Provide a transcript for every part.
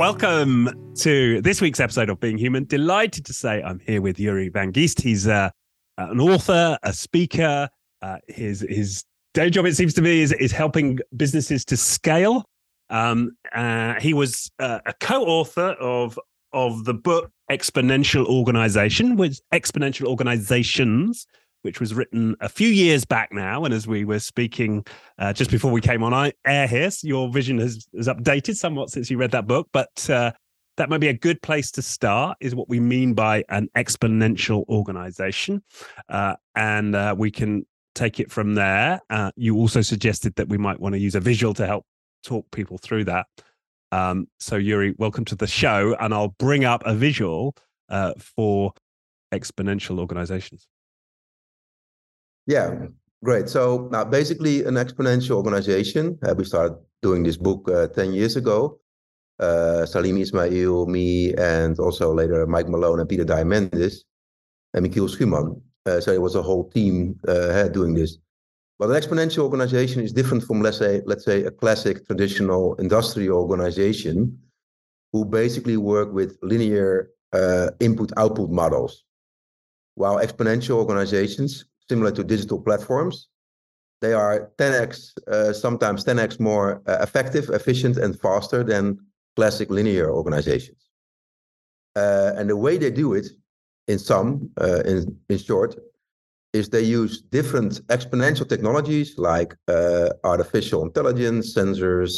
Welcome to this week's episode of Being Human. Delighted to say I'm here with Yuri Van Geest. He's uh, an author, a speaker. Uh, his his day job, it seems to me, is, is helping businesses to scale. Um, uh, he was uh, a co-author of of the book Exponential Organization, with Exponential Organizations, which was written a few years back now. And as we were speaking uh, just before we came on air here, your vision has, has updated somewhat since you read that book. But uh, that might be a good place to start, is what we mean by an exponential organization. Uh, and uh, we can take it from there. Uh, you also suggested that we might want to use a visual to help talk people through that. Um, so, Yuri, welcome to the show. And I'll bring up a visual uh, for exponential organizations. Yeah, great. So now basically an exponential organization. Uh, we started doing this book uh, 10 years ago. Uh, Salim Ismail, me, and also later Mike Malone and Peter Diamandis and Michiel Schumann. Uh, so it was a whole team uh, doing this. But an exponential organization is different from, let's say, let's say a classic traditional industrial organization who basically work with linear uh, input-output models. While exponential organizations similar to digital platforms. They are 10x, uh, sometimes 10x more uh, effective, efficient, and faster than classic linear organizations. Uh, and the way they do it, in some, uh, in, in short, is they use different exponential technologies like uh, artificial intelligence, sensors,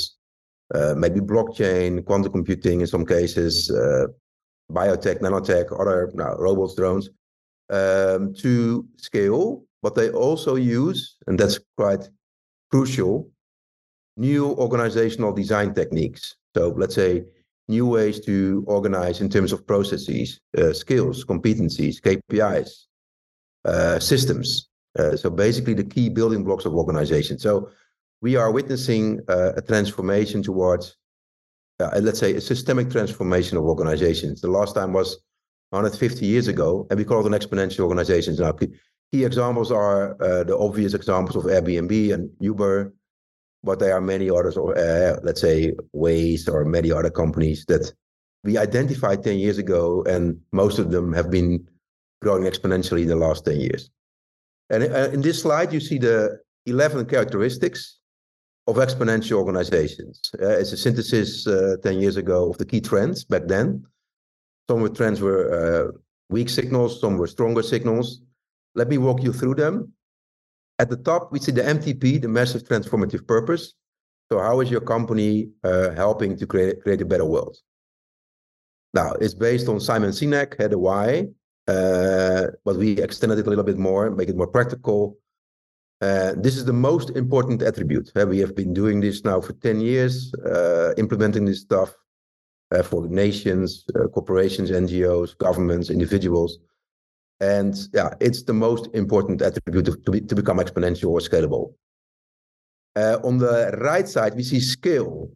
uh, maybe blockchain, quantum computing in some cases, biotech, nanotech, other robots, drones, um, to scale, but they also use, and that's quite crucial, new organizational design techniques. So let's say new ways to organize in terms of processes, uh, skills, competencies, KPIs, uh, systems. Uh, so basically the key building blocks of organization. So we are witnessing uh, a transformation towards, uh, let's say, a systemic transformation of organizations. The last time was 150 years ago, and we call them exponential organizations now. Key examples are uh, the obvious examples of Airbnb and Uber, but there are many others, uh, let's say Waze or many other companies that we identified 10 years ago, and most of them have been growing exponentially in the last 10 years. And uh, in this slide, you see the 11 characteristics of exponential organizations. Uh, it's a synthesis uh, 10 years ago of the key trends back then some trends were uh, weak signals, some were stronger signals. Let me walk you through them. At the top, we see the MTP, the massive transformative purpose. So, how is your company uh, helping to create, create a better world? Now, it's based on Simon Sinek, had a why, uh, but we extended it a little bit more, make it more practical. Uh, this is the most important attribute. Uh, we have been doing this now for 10 years, uh, implementing this stuff for nations, uh, corporations, NGOs, governments, individuals. And yeah, it's the most important attribute to, be, to become exponential or scalable. Uh, on the right side, we see scale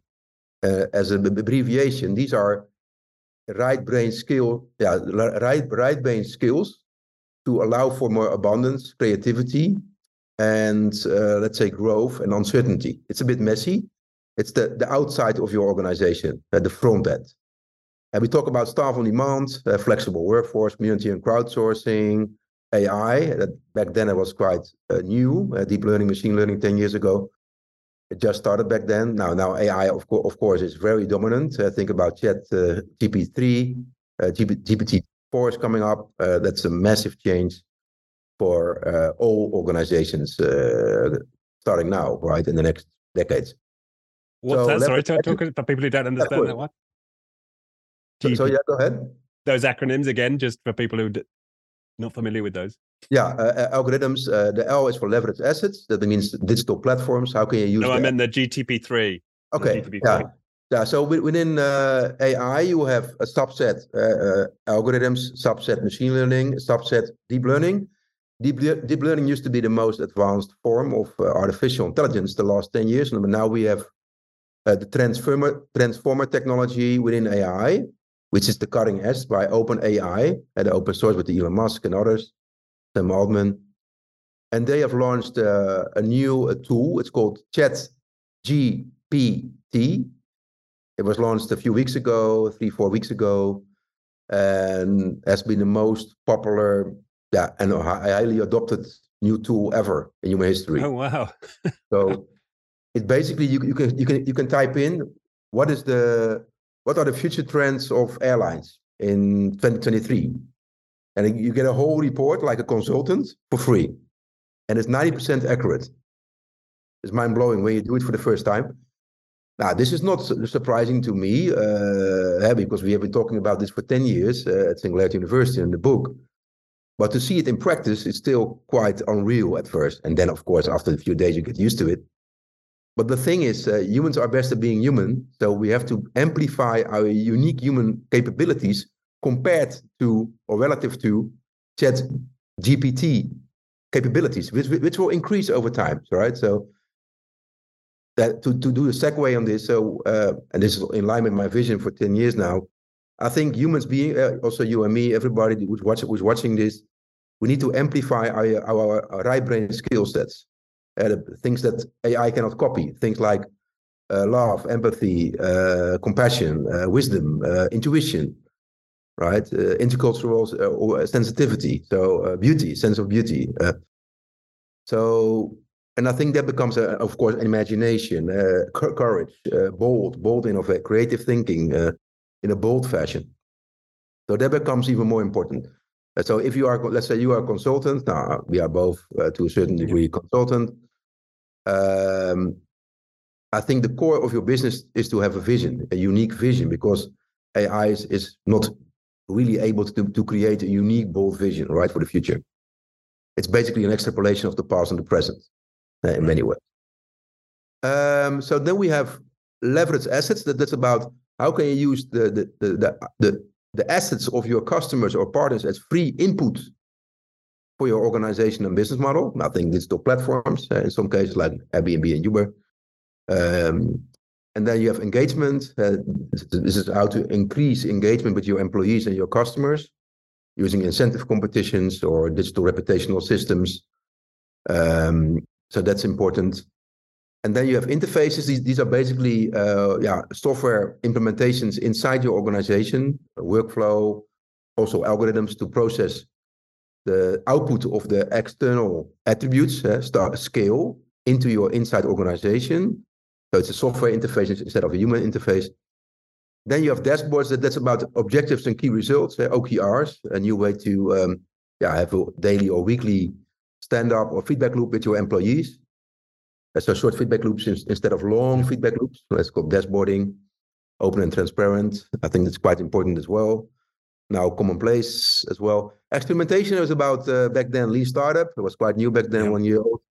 uh, as an abbreviation. These are right brain skill, yeah, right, right brain skills to allow for more abundance, creativity, and uh, let's say growth and uncertainty. It's a bit messy, it's the, the outside of your organization, uh, the front end. And we talk about staff on demand, uh, flexible workforce, community and crowdsourcing, AI. That back then it was quite uh, new, uh, deep learning, machine learning 10 years ago. It just started back then. Now, now AI, of, co- of course, is very dominant. Uh, think about Chat uh, GPT-3, GPT-4 is coming up. that's a massive change for all organizations starting now, right, in the next decades. What's so that? Sorry, talk, talk for people who don't understand that one. So, so, yeah, go ahead. Those acronyms again, just for people who are not familiar with those. Yeah, uh, uh, algorithms. Uh, the L is for leverage assets. That means digital platforms. How can you use? No, I meant the GTP3. Okay. GTP3. Yeah. Yeah. So within uh, AI, you have a subset uh, uh, algorithms, subset machine learning, subset deep learning. Deep, deep learning used to be the most advanced form of artificial intelligence the last 10 years. And now we have uh, the transformer transformer technology within AI, which is the cutting edge by OpenAI and the open source with Elon Musk and others, Sam Altman. And they have launched uh, a new uh, tool. It's called Chat GPT. It was launched a few weeks ago, three, four weeks ago, and has been the most popular yeah, and highly adopted new tool ever in human history. Oh wow! so it basically you, you can you can you can type in what is the what are the future trends of airlines in 2023, and you get a whole report like a consultant for free, and it's 90% accurate. It's mind blowing when you do it for the first time. Now, this is not surprising to me uh, because we have been talking about this for 10 years uh, at Singularity University in the book. But to see it in practice, is still quite unreal at first. And then, of course, after a few days, you get used to it. But the thing is, uh, humans are best at being human. So we have to amplify our unique human capabilities compared to or relative to Chat GPT capabilities, which, which will increase over time. Right. So that to, to do a segue on this, so uh, and this is in line with my vision for 10 years now, I think humans being uh, also you and me, everybody who's, watch, who's watching this, we need to amplify our, our, our right brain skill sets, uh, things that AI cannot copy, things like uh, love, empathy, uh, compassion, uh, wisdom, uh, intuition, right? intercultural sensitivity, so beauty, sense of beauty. so, and I think that becomes, of course, imagination, courage, bold, bold innovate, creative thinking in a bold fashion. So that becomes even more important. Uh, so if you are, let's say you are a consultant, now we are both uh, to a certain degree consultant. Um, I think the core of your business is to have a vision, a unique vision, because AI is, is not really able to, to create a unique, bold vision, right, for the future. It's basically an extrapolation of the past and the present uh, in many ways. Um, so then we have leverage assets. That, that's about how can you use the, the, the, the, the, the assets of your customers or partners as free input for your organization and business model? I think digital platforms, uh, in some cases like Airbnb and Uber. Um, and then you have engagement. Uh, this is how to increase engagement with your employees and your customers using incentive competitions or digital reputational systems. Um, so that's important. And then you have interfaces. These, these are basically uh, yeah, software implementations inside your organization, workflow, also algorithms to process the output of the external attributes, uh, start scale into your inside organization. So it's a software interface instead of a human interface. Then you have dashboards that that's about objectives and key results, uh, OKRs, a new way to um, yeah, have a daily or weekly stand up or feedback loop with your employees. So short feedback loops instead of long feedback loops. Let's call dashboarding, open and transparent. I think that's quite important as well. Now commonplace as well. Experimentation was about uh, back then lean startup. It was quite new back then, yeah. one year old.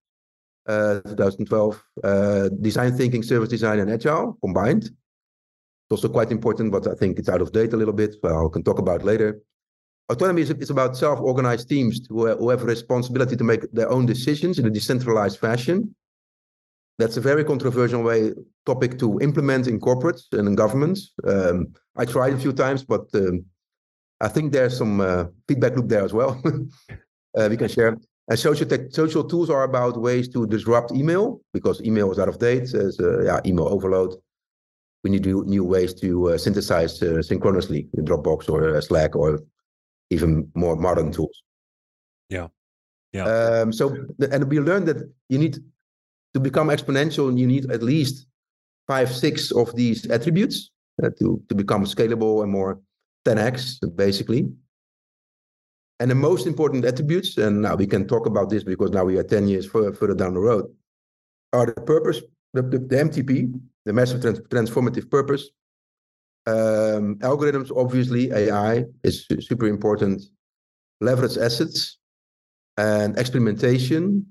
Uh, 2012. Uh, design thinking, service design, and agile combined. It's also quite important, but I think it's out of date a little bit. Well, I can talk about later. Autonomy is, is about self-organized teams who, who have responsibility to make their own decisions in a decentralized fashion that's a very controversial way topic to implement in corporates and in governments. Um, I tried a few times, but um, I think there's some uh, feedback loop there as well. uh, we can share. And social tech, social tools are about ways to disrupt email because email is out of date. There's uh, yeah, email overload. We need new, ways to uh, synthesize uh, synchronously in Dropbox or uh, Slack or even more modern tools. Yeah. Yeah. Um, so, and we learned that you need to become exponential, you need at least five, six of these attributes to, to become scalable and more 10x, basically. And the most important attributes, and now we can talk about this because now we are 10 years further, down the road, are the purpose, the, the, the MTP, the massive trans- transformative purpose. Um, algorithms, obviously, AI is super important. Leverage assets and experimentation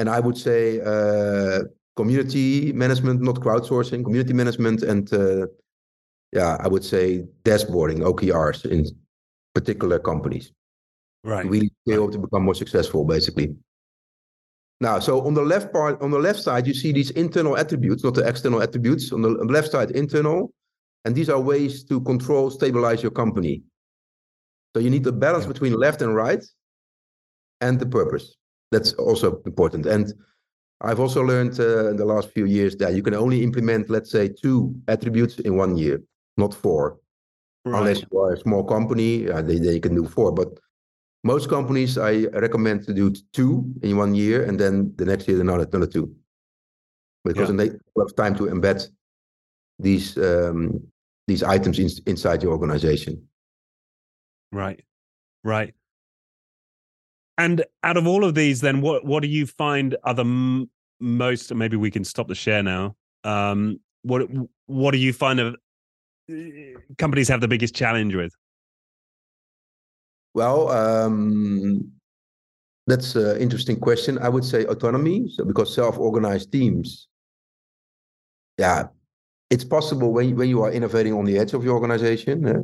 and I would say uh, community management, not crowdsourcing, community management, and uh, yeah, I would say dashboarding, OKRs in particular companies. Right. Really scale right. to become more successful, basically. Now, so on the left part, on the left side, you see these internal attributes, not the external attributes. On the, on the left side, internal, and these are ways to control, stabilize your company. So you need the balance yeah. between left and right, and the purpose. That's also important. And I've also learned uh, in the last few years that you can only implement, let's say, two attributes in one year, not four. Right. Unless you are a small company, uh, they, they can do four. But most companies, I recommend to do two in one year, and then the next year another another two, because yeah. then they have time to embed these um, these items in, inside your organization. Right, right. And out of all of these, then what what do you find are the m- most? Maybe we can stop the share now. Um, what what do you find of companies have the biggest challenge with? Well, um, that's an interesting question. I would say autonomy. So because self-organized teams, yeah, it's possible when when you are innovating on the edge of your organization. Uh,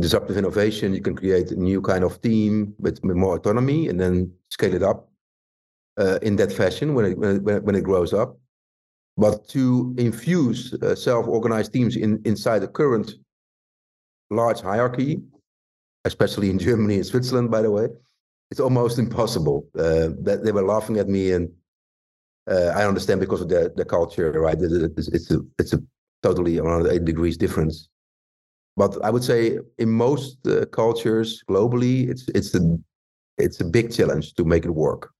disruptive innovation, you can create a new kind of team with, with more autonomy and then scale it up uh, in that fashion when it, when it, when it grows up. But to infuse uh, self-organized teams in, inside the current large hierarchy, especially in Germany and Switzerland, by the way, it's almost impossible. Uh, that they were laughing at me, and uh, I understand because of the the culture, right? It's, it's a it's a totally 180 degrees difference. But I would say in most uh, cultures globally, it's it's a it's a big challenge to make it work.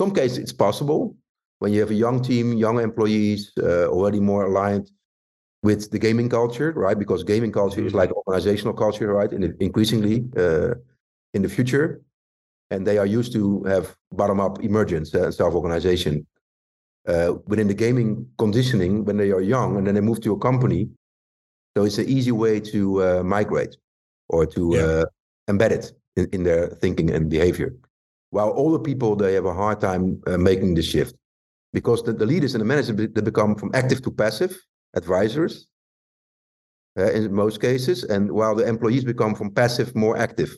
Some cases it's possible when you have a young team, young employees, uh, already more aligned with the gaming culture, right? Because gaming culture is mm-hmm. like organizational culture, right? And increasingly uh, in the future, and they are used to have bottom-up emergence and uh, self-organization. Uh, within the gaming conditioning, when they are young and then they move to a company, so it's an easy way to uh, migrate or to yeah. uh, embed it in, in, their thinking and behavior. While older people, they have a hard time uh, making the shift because the, the, leaders and the managers, they become from active to passive advisors uh, in most cases. And while the employees become from passive, more active,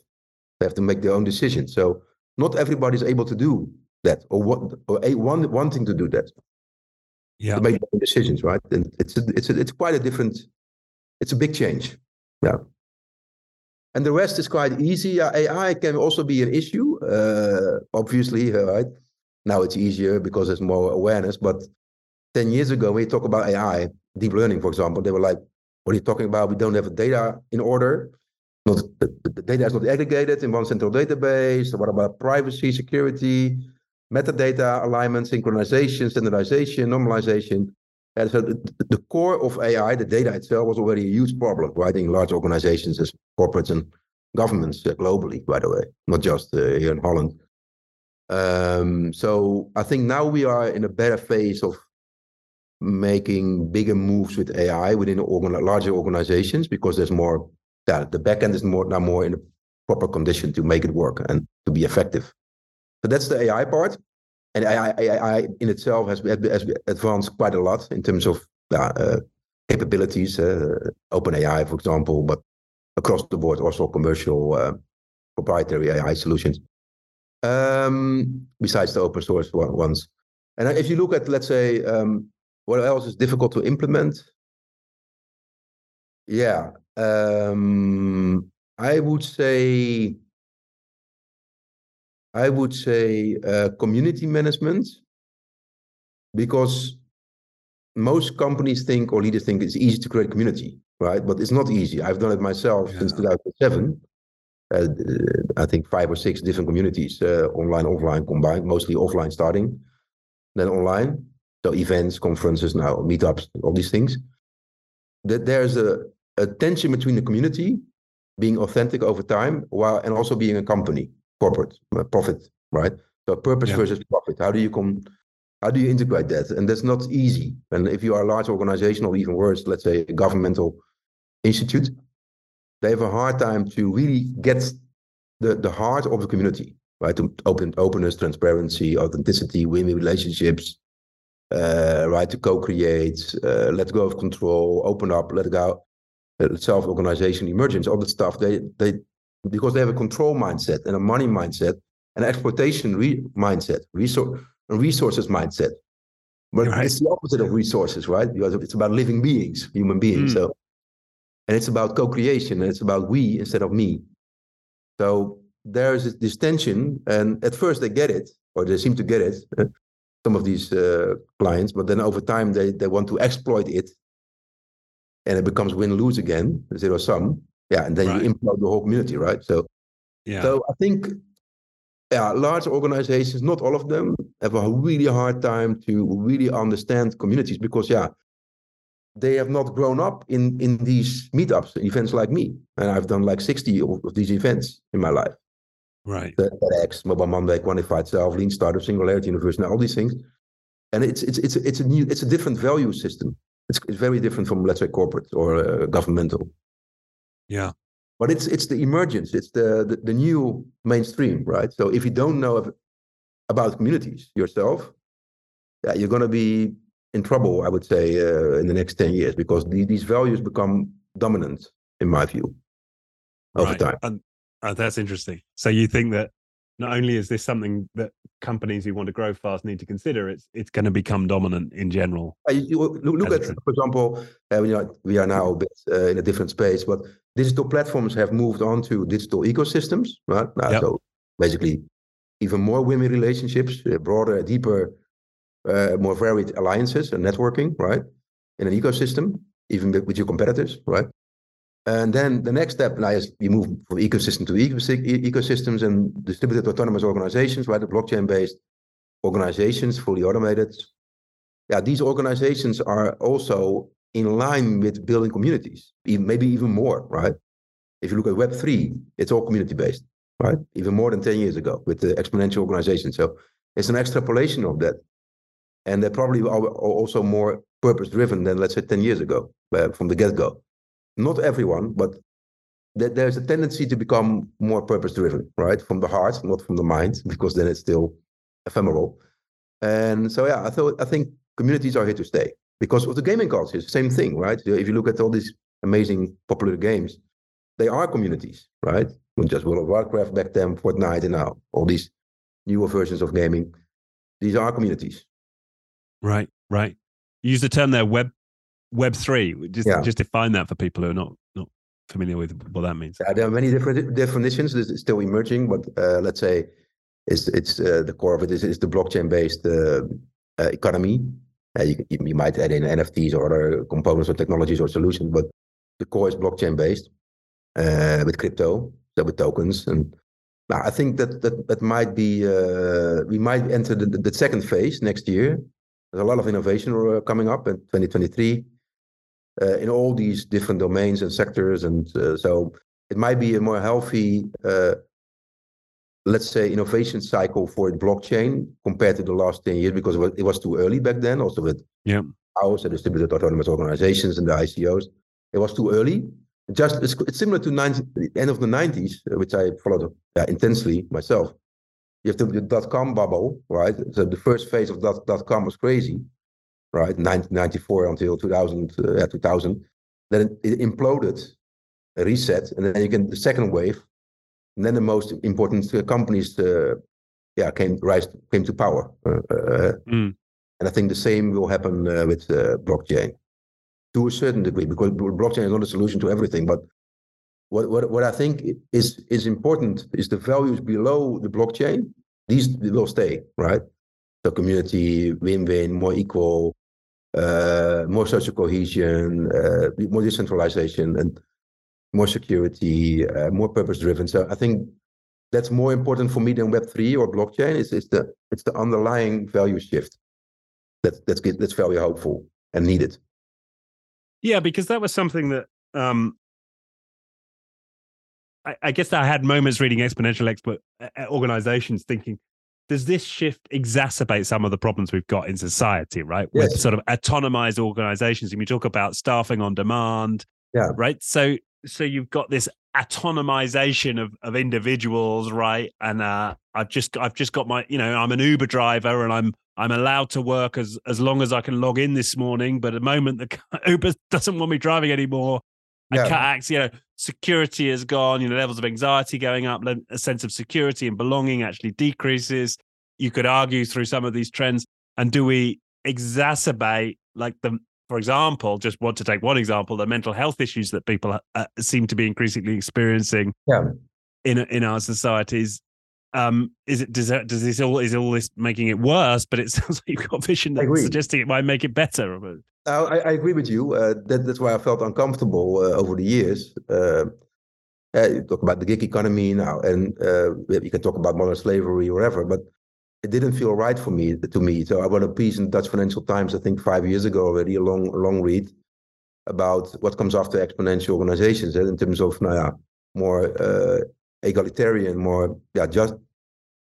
they have to make their own decisions. So not everybody is able to do that or what or a, one wanting to do that. Yeah. To make decisions, right? And it's a, it's a, it's quite a different it's a big change. Yeah. And the rest is quite easy. AI can also be an issue, uh, obviously, right? Now it's easier because there's more awareness. But 10 years ago, when you talk about AI, deep learning, for example, they were like, what are you talking about? We don't have data in order. Not, the, the data is not aggregated in one central database. What about privacy, security, metadata alignment, synchronization, standardization, normalization? And so the, the, core of AI, the data itself, was already a huge problem, right? In large organizations as corporates and governments uh, globally, by the way, not just uh, here in Holland. Um, so I think now we are in a better phase of making bigger moves with AI within organ- larger organizations because there's more, yeah, the backend is more now more in a proper condition to make it work and to be effective. So that's the AI part and AI, AI in itself has, has advanced quite a lot in terms of uh, capabilities. Uh, OpenAI, for example, but across the board also commercial uh, proprietary AI solutions. Um, besides the open source ones, and if you look at, let's say, um, what else is difficult to implement? Yeah, um, I would say I would say uh, community management, because most companies think or leaders think it's easy to create community, right? But it's not easy. I've done it myself yeah. since 2007. Uh, I think five or six different communities, uh, online, offline combined, mostly offline starting, then online. So events, conferences, now meetups, all these things. That there's a, a tension between the community being authentic over time, while and also being a company corporate profit, right? So purpose yeah. versus profit. How do you come? How do you integrate that? And that's not easy. And if you are a large organization, or even worse, let's say a governmental institute, they have a hard time to really get the, the heart of the community, right? To open openness, transparency, authenticity, win-win relationships, uh, right? To co-create, uh, let go of control, open up, let go, uh, self-organization, emergence, all that stuff. They they because they have a control mindset and a money mindset and exploitation re- mindset, resource resources mindset. But right. it's the opposite of resources, right? Because it's about living beings, human beings. Mm. So, and it's about co-creation, and it's about we instead of me. So there's this tension, and at first they get it, or they seem to get it, some of these uh, clients, but then over time they, they want to exploit it and it becomes win lose again, zero sum. Yeah, and then right. you implode the whole community, right? So, yeah. So I think, yeah, large organizations, not all of them, have a really hard time to really understand communities because, yeah, they have not grown up in in these meetups, events like me, and I've done like sixty of, of these events in my life. Right. TEDx, Mobile Monday, Quantified Self, Lean Startup, Singularity University, all these things. And it's it's it's it's a new it's a different value system. It's it's very different from let's say corporate or uh, governmental. Yeah. But it's it's the emergence. It's the, the, the new mainstream, right? So if you don't know about communities yourself, yeah, you're going to be in trouble, I would say, uh, in the next ten years because the, these values become dominant, in my view, over right. time. And Oh, that's interesting. So you think that not only is this something that companies who want to grow fast need to consider, it's it's going to become dominant in general. Uh, you, look, look at, for example, uh, we, are, we are now a bit uh, in a different space, but digital platforms have moved on to digital ecosystems, right? Now, yep. So basically, even more women relationships, uh, broader, deeper, uh, more varied alliances and networking, right? In an ecosystem, even with your competitors, right? And then the next step now is you move from ecosystem to ecosystems and distributed autonomous organizations, right? The blockchain based organizations, fully automated. Yeah, these organizations are also in line with building communities, maybe even more, right? If you look at Web3, it's all community based, right? Even more than 10 years ago with the exponential organization. So it's an extrapolation of that. And they're probably also more purpose driven than, let's say, 10 years ago uh, from the get go not everyone, but th- there's a tendency to become more purpose driven, right? From the heart, not from the mind, because then it's still ephemeral. And so, yeah, I thought I think communities are here to stay because of the gaming culture. Same thing, right? If you look at all these amazing popular games, they are communities, right? Just World of Warcraft back then, Fortnite, and now all these newer versions of gaming. These are communities. Right, right. You use the term there, web Web three. Just yeah. just define that for people who are not not familiar with what that means. Yeah, there are many different definitions. It's still emerging, but uh, let's say it's it's uh, the core of it is, is the blockchain based uh, uh, economy. Uh, you, you might add in NFTs or other components or technologies or solutions, but the core is blockchain based uh, with crypto, so with tokens. And I think that that that might be we might enter the, the second phase next year. There's a lot of innovation coming up in 2023 uh, in all these different domains and sectors. And uh, so it might be a more healthy, uh, let's say, innovation cycle for blockchain compared to the last 10 years because it was too early back then, also with yeah. The distributed autonomous organizations, and the ICOs. It was too early. Just it's, it's similar to 90, the end of the 90s, which I followed uh, intensely myself. You have the dot com bubble, right? So the first phase of dot, dot com was crazy right? 1994 until 2000, uh, yeah, 2000. Then it, imploded, a reset, and then you get the second wave. And then the most important uh, companies, uh, yeah, came rise came to power. Uh, mm. And I think the same will happen uh, with blockchain to a certain degree, because blockchain is not a solution to everything. But what, what, what I think is, is important is the values below the blockchain, these will stay, right? So community, win-win, more equal, uh, more social cohesion, uh, more decentralization, and more security, uh, more purpose driven. So I think that's more important for me than Web three or blockchain. It's, it's the it's the underlying value shift that that's that's very hopeful and needed. Yeah, because that was something that um, I, I guess I had moments reading exponential expert uh, organizations thinking does this shift exacerbate some of the problems we've got in society, right? Yes. With sort of autonomized organizations. And we talk about staffing on demand. Yeah. Right. So so you've got this autonomization of, of individuals, right? And uh, I've just I've just got my, you know, I'm an Uber driver and I'm I'm allowed to work as as long as I can log in this morning. But at the moment the Uber doesn't want me driving anymore, yeah. I can't act, you know, security has gone, you know, levels of anxiety going up, a sense of security and belonging actually decreases. You could argue through some of these trends. And do we exacerbate, like the, for example, just want to take one example, the mental health issues that people uh, seem to be increasingly experiencing yeah. in in our societies? Um, is it does that, does this all is all this making it worse? But it sounds like you've got vision that's suggesting it might make it better. I, I agree with you. Uh, that, that's why I felt uncomfortable uh, over the years. Uh, uh, you talk about the gig economy now, and uh, you can talk about modern slavery or whatever, but it didn't feel right for me to me. So I wrote a piece in Dutch Financial Times, I think five years ago already, a long, long read about what comes after exponential organizations in terms of nou ja, more uh, egalitarian, more yeah, just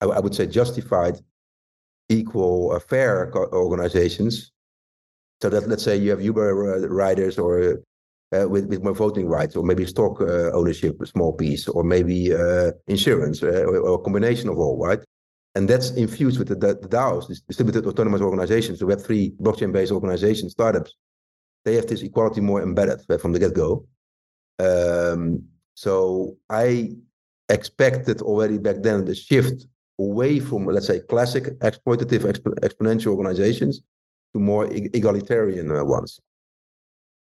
I, I, would say justified, equal, uh, fair organizations. So that let's say you have Uber riders or uh, with, with more voting rights, or maybe stock uh, ownership, a small piece, or maybe uh, insurance, uh, or, or, a combination of all, right? And that's infused with the, the, the DAOs, distributed autonomous organizations, the Web3 blockchain based organizations, startups. They have this equality more embedded from the get go. Um, so I expected already back then the shift away from, let's say, classic exploitative exp- exponential organizations to more egalitarian uh, ones.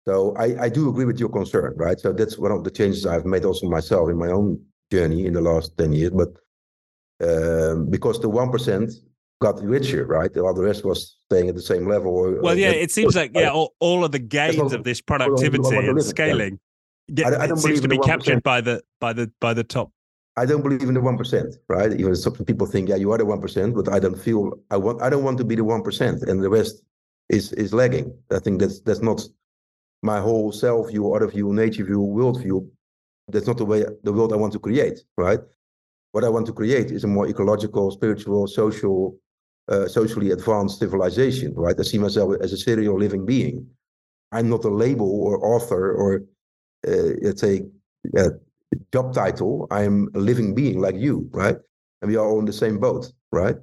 So I, I do agree with your concern, right? So that's one of the changes I've made also myself in my own journey in the last 10 years. But um, because the 1% got richer, right? While the rest was staying at the same level. Or, well, yeah, it seems like, yeah, all, all of the gains of this productivity and scaling yeah, I, I don't seems to be captured by the by the by the top. I don't believe in the one percent, right? Even some people think, yeah, you are the one percent, but I don't feel I want. I don't want to be the one percent, and the rest is is lagging. I think that's that's not my whole self view, other view, nature view, world view. That's not the way the world I want to create, right? What I want to create is a more ecological, spiritual, social, uh, socially advanced civilization, right? I see myself as a serial living being. I'm not a label or author or uh, let's say uh, job title. I'm a living being like you, right? And we are all in the same boat, right?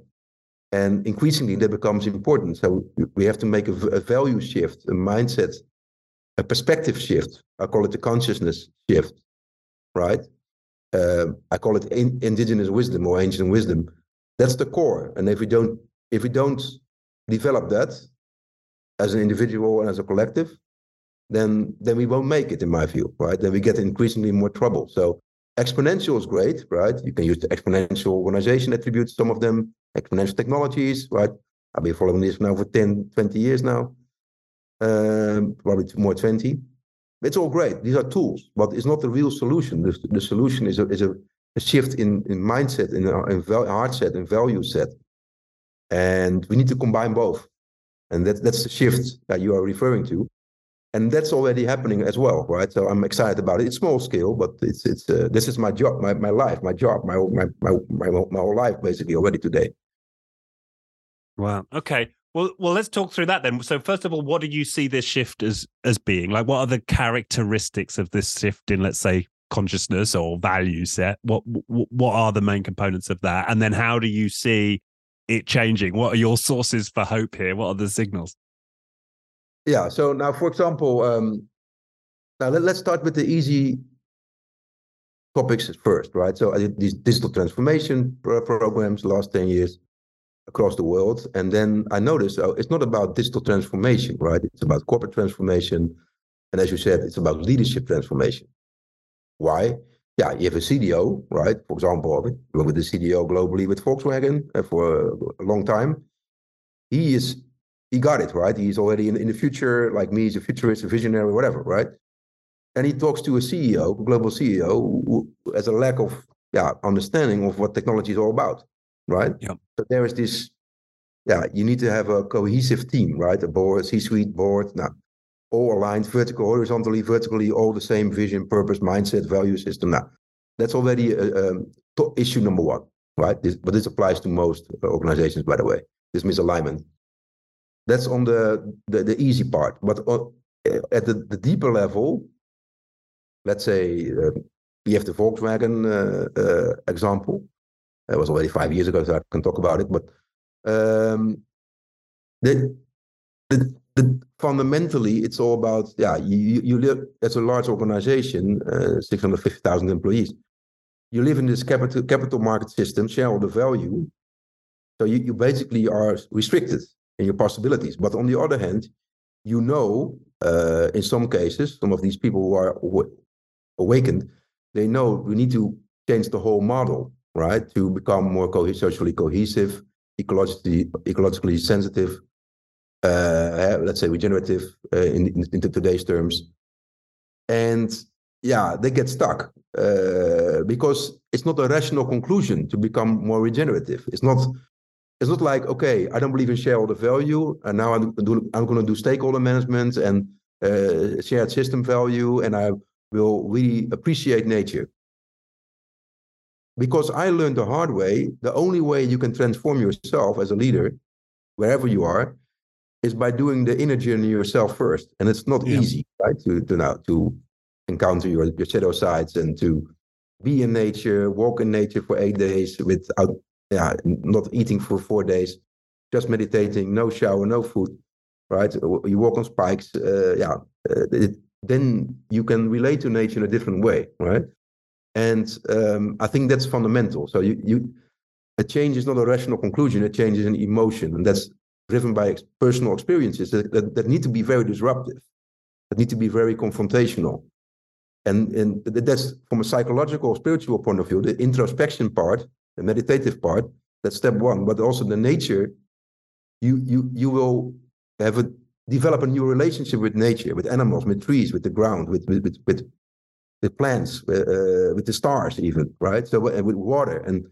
And increasingly that becomes important. So we have to make a, a value shift, a mindset a perspective shift. I call it a consciousness shift, right? Uh, I call it in, indigenous wisdom or ancient wisdom. That's the core. And if we don't, if we don't develop that as an individual and as a collective, then then we won't make it, in my view, right? Then we get increasingly more trouble. So exponential is great, right? You can use the exponential organization attributes, some of them, exponential technologies, right? I've been following this now for 10, 20 years now um, probably more 20. It's all great. These are tools, but it's not the real solution. The, the solution is a, is a, a shift in, in mindset, in, in val- heart set, and value set. And we need to combine both. And that, that's the shift that you are referring to. And that's already happening as well, right? So I'm excited about it. It's small scale, but it's it's uh, this is my job, my, my life, my job, my, my my my my whole life basically already today. Wow. Okay. Well, well, let's talk through that then. So, first of all, what do you see this shift as as being? Like, what are the characteristics of this shift in, let's say, consciousness or value set? What what are the main components of that? And then, how do you see it changing? What are your sources for hope here? What are the signals? Yeah. So now, for example, um, now let, us start with the easy topics first, right? So these digital transformation programs last ten years across the world. And then I noticed oh, it's not about digital transformation, right? It's about corporate transformation. And as you said, it's about leadership transformation. Why? Yeah, you have a CDO, right? For example, you were with the CDO globally with Volkswagen uh, for a long time. He is, he got it, right? He's already in, in the future, like me, he's a futurist, a visionary, whatever, right? And he talks to a CEO, a global CEO, who has a lack of yeah, understanding of what technology is all about right? Yeah. So there is this, yeah, you need to have a cohesive team, right? A board, C-suite board, now all aligned vertical, horizontally, vertically, all the same vision, purpose, mindset, value system. Now, that's already uh, um, a, a issue number one, right? This, but this applies to most uh, organizations, by the way. This misalignment. That's on the the, the easy part, but on, at the, the deeper level, let's say uh, we have the Volkswagen uh, uh, example. It was already five years ago, so I can talk about it. But um, the, the, the, fundamentally, it's all about yeah. You you live as a large organization, uh, six hundred fifty thousand employees. You live in this capital capital market system, shareholder value. So you, you basically are restricted in your possibilities. But on the other hand, you know, uh, in some cases, some of these people who are awakened, they know we need to change the whole model right? To become more co- socially cohesive, ecologically ecologically sensitive, uh, let's say regenerative uh, in, in, into today's terms, and yeah, they get stuck uh, because it's not a rational conclusion to become more regenerative. It's not. It's not like okay, I don't believe in shareholder value, and now I'm, do, I'm going to do stakeholder management and uh, shared system value, and I will really appreciate nature. Because I learned the hard way, the only way you can transform yourself as a leader, wherever you are, is by doing the inner journey yourself first. And it's not yeah. easy, right? To, to now to encounter your, your shadow sides and to be in nature, walk in nature for eight days without yeah, not eating for four days, just meditating, no shower, no food, right? You walk on spikes, uh, yeah, uh, it, then you can relate to nature in a different way, right? And um, I think that's fundamental. So you, you, a change is not a rational conclusion; a change is an emotion, and that's driven by ex- personal experiences that, that, that need to be very disruptive, that need to be very confrontational. And, and that's from a psychological, spiritual point of view, the introspection part, the meditative part, that's step one. But also the nature, you you you will have a develop a new relationship with nature, with animals, with trees, with the ground, with with with, with, with plants, uh, with the stars, even right. So with water and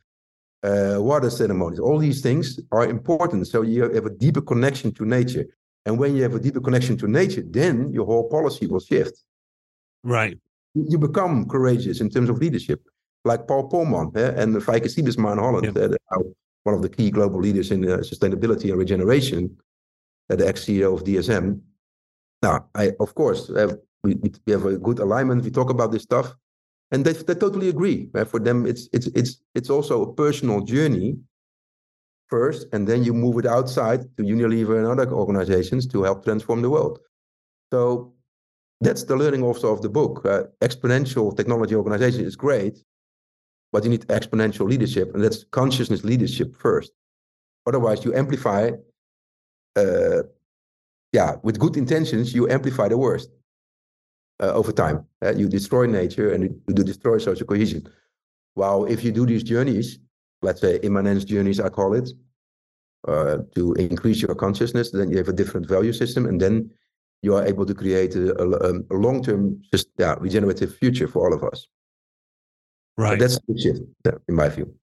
uh, water ceremonies, all these things are important. So you have a deeper connection to nature, and when you have a deeper connection to nature, then your whole policy will shift. Right you become courageous in terms of leadership, like Paul Polman eh, and Sijbesma in Holland, yeah. uh, one of the key global leaders in uh, sustainability and regeneration, uh, the ex-CEO of DSM. Now, I of course have, we, we have a good alignment. We talk about this stuff, and they, they totally agree. Right? For them, it's it's it's it's also a personal journey first, and then you move it outside to Unilever and other organizations to help transform the world. So that's the learning also of the book. Uh, exponential technology organization is great, but you need exponential leadership, and that's consciousness leadership first. Otherwise, you amplify. Uh, yeah, with good intentions, you amplify the worst uh, over time. Uh, you destroy nature and you destroy social cohesion. While if you do these journeys, let's say immanence journeys, I call it, uh, to increase your consciousness, then you have a different value system, and then you are able to create a, a, a long-term, just yeah, regenerative future for all of us. Right. That's the shift, in my view.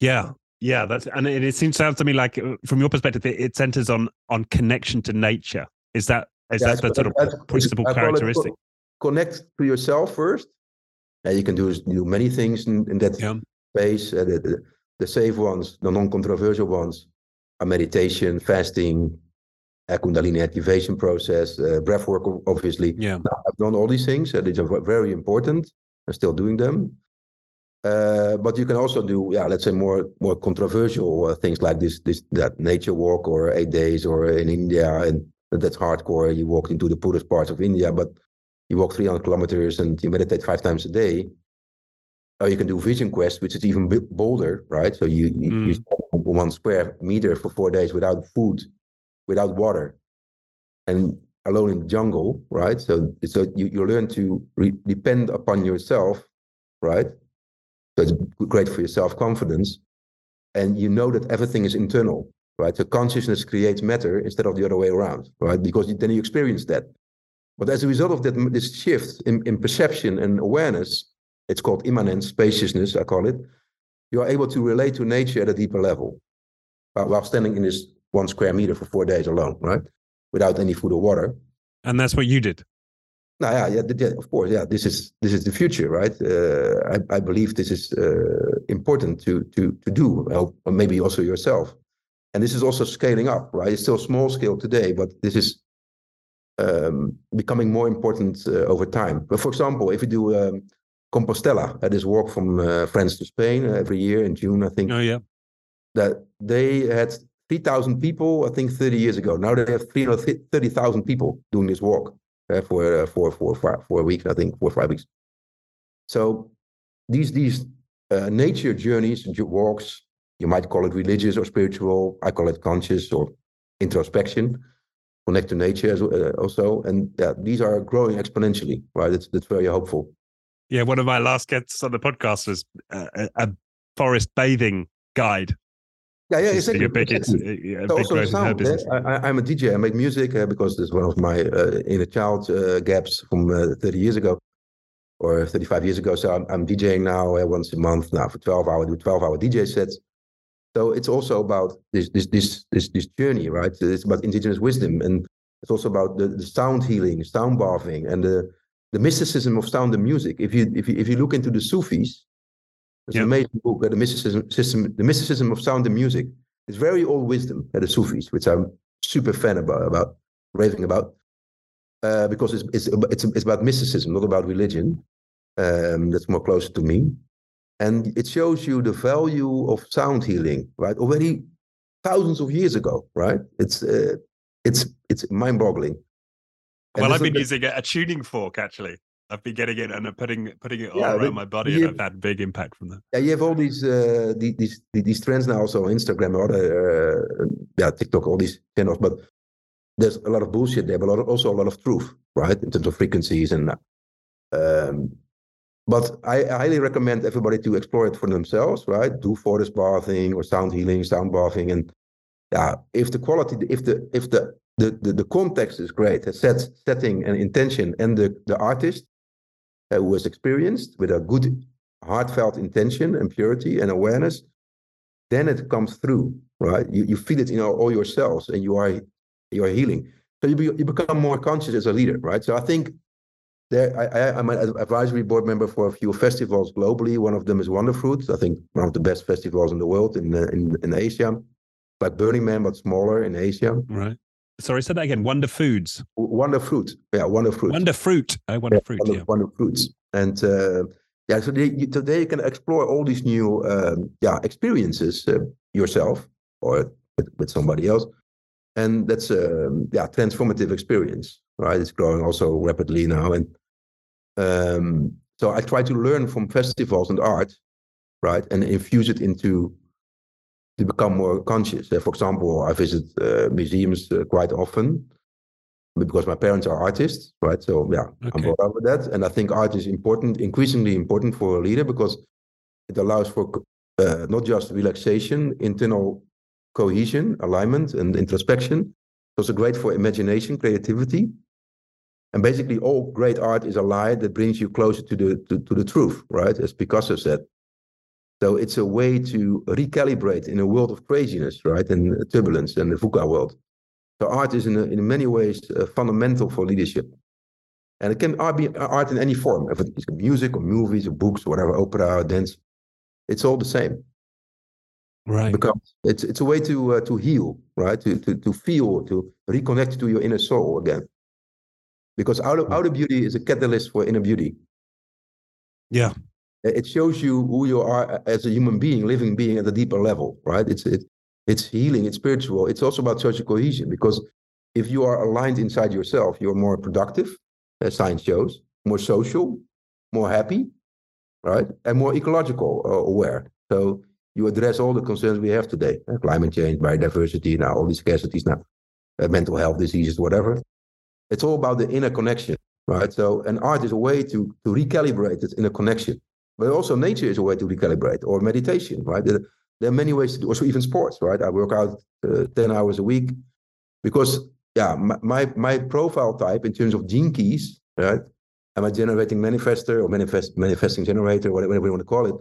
Yeah, yeah. That's and it, it seems sounds to me like, uh, from your perspective, it, it, centers on on connection to nature. Is that is yeah, that the sort of principal characteristic? connect to yourself first. And you can do do many things in, in that yeah. space. Uh, the, the, the safe ones, the non-controversial ones, are meditation, fasting, uh, Kundalini activation process, uh, breath work, obviously. Yeah. Now, I've done all these things. Uh, these are very important. I'm still doing them. Uh, but you can also do, yeah, let's say more more controversial uh, things like this, this that nature walk or eight days or in India, and that's hardcore. You walk into the poorest parts of India, but you walk 300 kilometers and you meditate five times a day. Or you can do Vision Quest, which is even bolder, right? So you, mm. you one square meter for four days without food without water and alone in the jungle, right? So, so you, you learn to re- depend upon yourself, right? So it's great for your self confidence. And you know that everything is internal, right? So consciousness creates matter instead of the other way around, right? Because then you experience that. But as a result of that, this shift in, in perception and awareness, it's called immanence, spaciousness, I call it. You are able to relate to nature at a deeper level uh, while standing in this one square meter for four days alone, right? Without any food or water. And that's what you did. No, yeah, yeah, yeah, of course, yeah. This is this is the future, right? Uh, I, I believe this is uh, important to to to do, or maybe also yourself. And this is also scaling up, right? It's still small scale today, but this is um, becoming more important uh, over time. But for example, if you do um, Compostela, this walk from uh, France to Spain uh, every year in June, I think. Oh yeah. That they had 3,000 people, I think 30 years ago. Now they have 330,000 people doing this walk uh, for, uh, for, for, for, for a week, I think, four or five weeks. So these, these uh, nature journeys, walks, you might call it religious or spiritual. I call it conscious or introspection, connect to nature as, uh, also. And these are growing exponentially, right? That's, that's very hopeful. Yeah, one of my last guests on the podcast was uh, a forest bathing guide. Yeah, yeah, Just exactly. A big, big also growth in her sound. business. I, am a DJ. I make music uh, because this is one of my uh, inner child uh, gaps from uh, 30 years ago or 35 years ago. So I'm, I'm DJing now uh, once a month now for 12 hours. do 12 hour DJ sets. So it's also about this this this this this journey, right? It's about indigenous wisdom, and it's also about the, the sound healing, sound bathing, and the the mysticism of sound and music. If you if you if you look into the Sufis, it's Yeah. an amazing book, the mysticism system, the mysticism of sound and music. It's very old wisdom, at the Sufis, which I'm super fan about, about raving about, uh, because it's, it's it's it's about mysticism, not about religion. Um, that's more close to me, and it shows you the value of sound healing, right? Already thousands of years ago, right? It's uh, it's it's mind-boggling. Well, I've been using a, a tuning fork actually. I've been getting it and I'm putting putting it all Yeah, around my body, and I've had big impact from that. Yeah, you have all these uh, the- these these trends now also on Instagram or other uh, yeah TikTok, all these channels. But there's a lot of bullshit there, but of- also a lot of truth, right? In terms of frequencies and. Um, but I I highly recommend everybody to explore it for themselves, right? Do forest bathing or sound healing, sound bathing, and yeah, if the quality, if the if the the the, the context is great, the set setting and intention, and the the artist who has experienced with a good heartfelt intention and purity and awareness, then it comes through, right? You, you feel it in all, all your cells and you are you are healing. So you, be, you become more conscious as a leader, right? So I think there I, I'm an advisory board member for a few festivals globally. One of them is Wonderfruit. I think one of the best festivals in the world in uh, in, in Asia, like Burning Man but smaller in Asia. Right. Sorry, say that again. Wonder Foods. Wonderfruit, yeah, Wonderfruit. Wonder Fruit. Oh, Wonder Fruit. Wonder, Yeah. Wonder Fruits. And uh, yeah, so they, you, today you can explore all these new um, yeah experiences uh, yourself or with, with somebody else, and that's a um, yeah transformative experience, right? It's growing also rapidly now, and um, so I try to learn from festivals and art, right, and infuse it into to become more conscious. For example, I visit uh, museums uh, quite often because my parents are artists, right? So yeah, I'm Okay. brought up with that, and I think art is important, increasingly important for a leader because it allows for uh, not just relaxation, internal cohesion, alignment, and introspection. It's also great for imagination, creativity, and basically all great art is a lie that brings you closer to the to, to the truth, right? As Picasso said. So it's a way to recalibrate in a world of craziness, right, and turbulence, and the VUCA world. So art is in, a, in many ways uh, fundamental for leadership. And it can be art in any form, if it's music or movies or books or whatever, opera or dance. It's all the same. Right. Because it's it's a way to uh, to heal, right? To, to to feel, to reconnect to your inner soul again. Because outer outer beauty is a catalyst for inner beauty. Yeah. It shows you who you are as a human being, living being at a deeper level, right? It's it, it's healing, it's spiritual. It's also about social cohesion because if you are aligned inside yourself, you're more productive, as science shows, more social, more happy, right, and more ecological uh, aware. So you address all the concerns we have today: uh, climate change, biodiversity, now all these scarcities, now uh, mental health diseases, whatever. It's all about the inner connection, right? So, and art is a way to to recalibrate this inner connection. But also nature is a way to recalibrate, or meditation, right? There, are many ways to do, also even sports, right? I work out uh, 10 hours a week because, yeah, my, my, my profile type in terms of gene keys, right? I'm I generating manifester or manifest, manifesting generator, whatever you want to call it.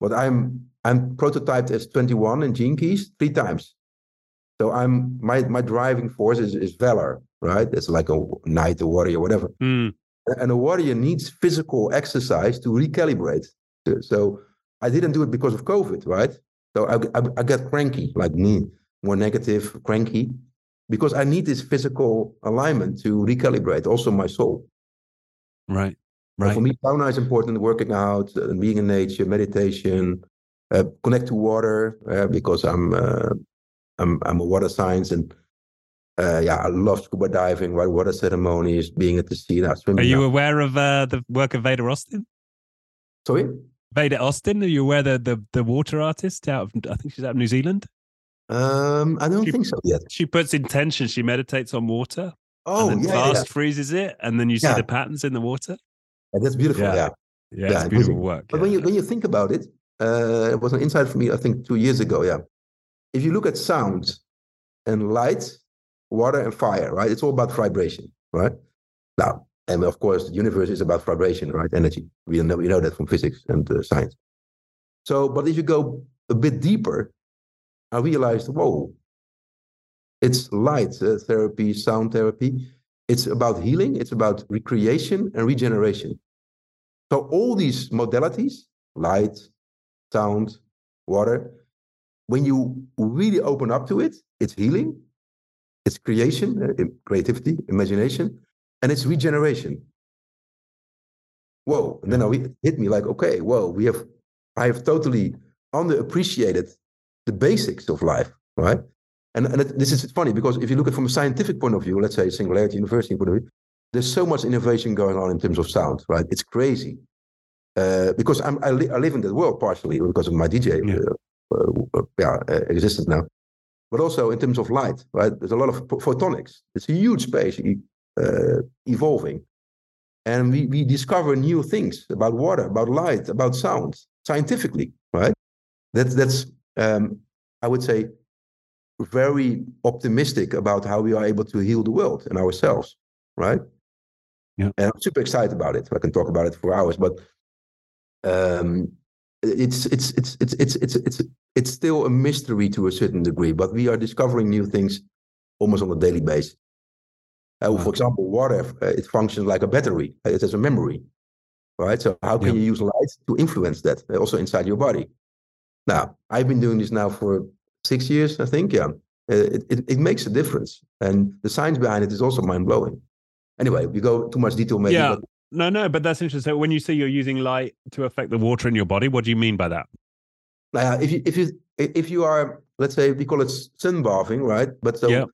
But I'm I'm prototyped as 21 in gene keys three times. So I'm my my driving force is, is valor, right? It's like a knight, a warrior, whatever Mm. and a warrior needs physical exercise to recalibrate. So I didn't do it because of COVID, right? So I, I, I got cranky, like me, more negative, cranky, because I need this physical alignment to recalibrate also my soul. Right. So Right. for me, sauna is important, working out, uh, being in nature, meditation, uh, connect to water, uh, because I'm, uh, I'm, I'm a water science and uh, yeah, I love scuba diving, right? Water ceremonies, being at the sea, now Are you now. aware of uh, the work of Veda Austin? Sorry? Veda Austin, are you aware the, the the water artist out of I think she's out of New Zealand? Um, I don't She- think so yet. She puts intention, she meditates on water Oh, and then yeah, yeah, fast freezes it, and then you see Yeah. the patterns in the water. yeah. That's beautiful. Yeah. Yeah. Yeah, Yeah, it's beautiful work. But when you when you think about it, Uh, it was an insight for me, I think, two years ago. Yeah. If you look at sound and light, water and fire, right? It's all about vibration, right? Now, and of course, the universe is about vibration, right? Energy. We know, we know that from physics and uh, science. So, but if you go a bit deeper, I realized, whoa, it's light uh, therapy, sound therapy. It's about healing, it's about recreation and regeneration. So, all these modalities, light, sound, water, when you really open up to it, it's healing, it's creation, uh, creativity, imagination, and it's regeneration. Whoa. And then it hit me like, okay, whoa, we have, I have totally underappreciated the basics of life, right? And, and it, this is funny because if you look at from a scientific point of view, let's say Singularity University point of view, there's so much innovation going on in terms of sound, right? It's crazy. Uh, because I'm, I, li- I, live in that world partially because of my DJ yeah. Uh, uh, yeah, uh, existence now, but also in terms of light, right? There's a lot of photonics. It's a huge space uh, evolving, and we we discover new things about water, about light, about sound, scientifically, right? That's that's um, I would say very optimistic about how we are able to heal the world and ourselves, right? Yeah. And I'm super excited about it. I can talk about it for hours, but um, it's, it's it's it's it's it's it's it's still a mystery to a certain degree. But we are discovering new things almost on a daily basis. Uh, For example, water uh, it functions like a battery. It has a memory, right? So how can yeah. you use light to influence that uh, also inside your body? Now, I've been doing this now for six years, I think. Yeah, it, it, it makes a difference, and the science behind it is also mind blowing. Anyway, we go too much detail, maybe. Yeah. But... No, no, but that's interesting. So when you say you're using light to affect the water in your body, what do you mean by that? Uh, if you if you if you are, let's say, we call it sunbathing, right? But so, yeah.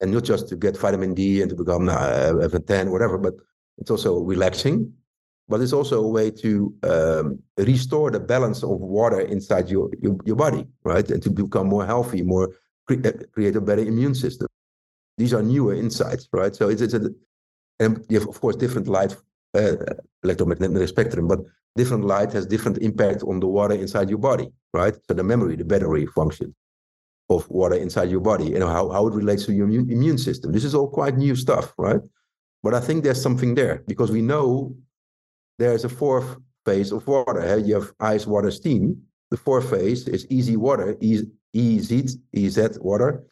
And not just to get vitamin D and to become uh, tan, whatever, but it's also relaxing but it's also a way to um, restore the balance of water inside your, your, your body, right? And to become more healthy, more cre- uh, create a better immune system. These are newer insights, right? So it's, it's a, and you have, of course, different light, uh, electromagnetic spectrum, but different light has different impact on the water inside your body, right? So the memory, the battery function of water inside your body, you know, how, how it relates to your immune, immune system. This is all quite new stuff, right? But I think there's something there because we know there's a fourth phase of water. You have ice, water, steam. The fourth phase is easy water, easy, EZ, EZ water.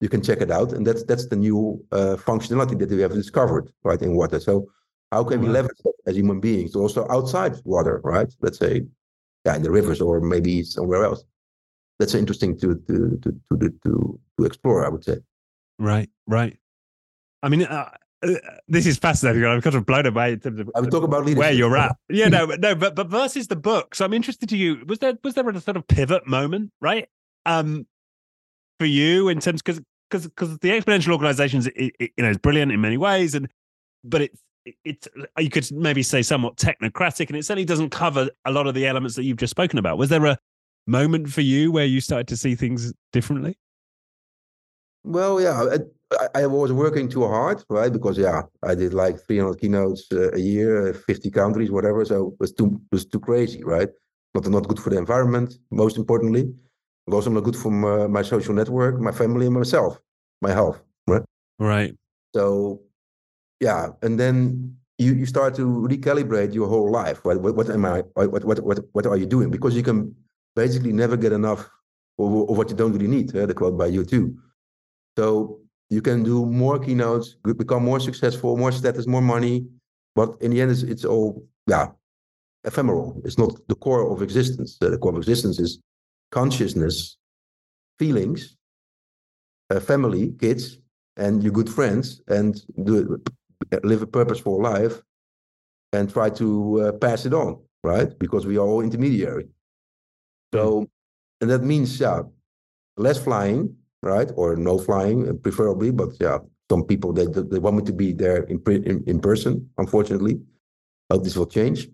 You can check it out, and that's that's the new uh, functionality that we have discovered right in water. So how can we leverage that as human beings also outside water, right? Let's say, yeah, in the rivers or maybe somewhere else. That's interesting to to to to to to explore. I would say. Right, right. I mean, uh, uh, this is fascinating. I'm kind of blown away in terms of I would talk about where you're at. Yeah, no, no, but but versus the book. So I'm interested to you. Was there was there a sort of pivot moment, right? Um, for you in terms because because because the exponential organizations, it, it, you know, is brilliant in many ways, and but it's it's you could maybe say somewhat technocratic, and it certainly doesn't cover a lot of the elements that you've just spoken about. Was there a moment for you where you started to see things differently? Well, yeah, I, I, was working too hard, right? Because yeah, I did like 300 keynotes uh, a year, 50 countries, whatever. So it was too it was too crazy, right? Not not good for the environment. Most importantly, also not good for my, my social network, my family, and myself, my health, right? Right. So yeah, and then you, you start to recalibrate your whole life. Right? What, what am I? What, what what what are you doing? Because you can basically never get enough of, of what you don't really need. Uh, the quote by you too. so you can do more keynotes, become more successful, more status, more money. But in the end, it's, it's all, yeah, ephemeral. It's not the core of existence. The core of existence is consciousness, feelings, uh, family, kids, and your good friends, and do, live a purposeful life and try to uh, pass it on, right? Because we are all intermediary. So, and that means, yeah, less flying, right? Or no flying, uh, preferably. But yeah, some people they they want me to be there in in, in person. Unfortunately, hope this will change.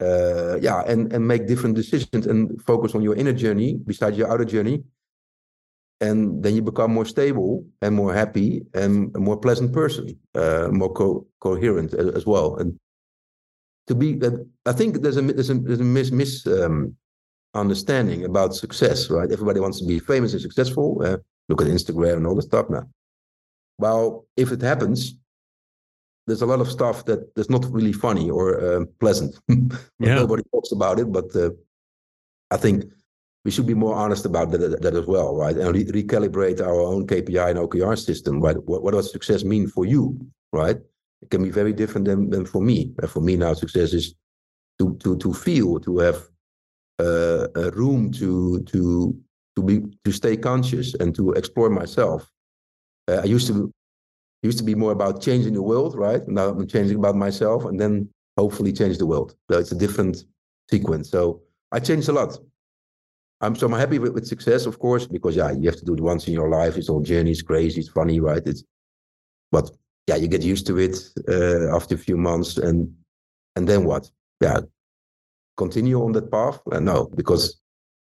Uh, yeah, and and make different decisions and focus on your inner journey besides your outer journey. And then you become more stable and more happy and a more pleasant person, uh, more co- coherent as, as, well. And to be, uh, I think there's a there's a, there's a miss, miss um, understanding about success, right? Everybody wants to be famous and successful. Uh, look at Instagram and all the stuff now. Well, if it happens, there's a lot of stuff that is not really funny or uh, pleasant. yeah. Nobody talks about it, but uh, I think we should be more honest about that, that as well, right? And re- recalibrate our own KPI and OKR system, right? What, what does success mean for you, right? It can be very different than, than for me. For me now, success is to to to feel, to have uh, a room to to to be to stay conscious and to explore myself. Uh, I used to used to be more about changing the world, right? Now I'm changing about myself, and then hopefully change the world. So it's a different sequence. So I changed a lot. I'm so I'm happy with, with success, of course, because yeah, you have to do it once in your life. It's all journey, it's crazy, it's funny, right? It's but yeah, you get used to it uh, after a few months, and and then what? Yeah, continue on that path? Uh, no, because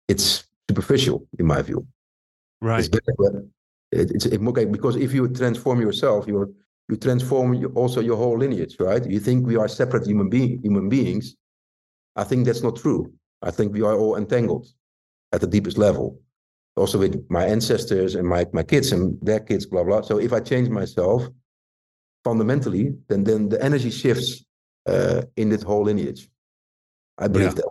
it's superficial in my view. Right. It's, better, it, it's okay because if you transform yourself, you you transform also your whole lineage, right? You think we are separate human being human beings. I think that's not true. I think we are all entangled at the deepest level. Also with my ancestors and my, my kids and their kids, blah blah. So if I change myself fundamentally, then then the energy shifts uh, in this whole lineage. I believe yeah. that.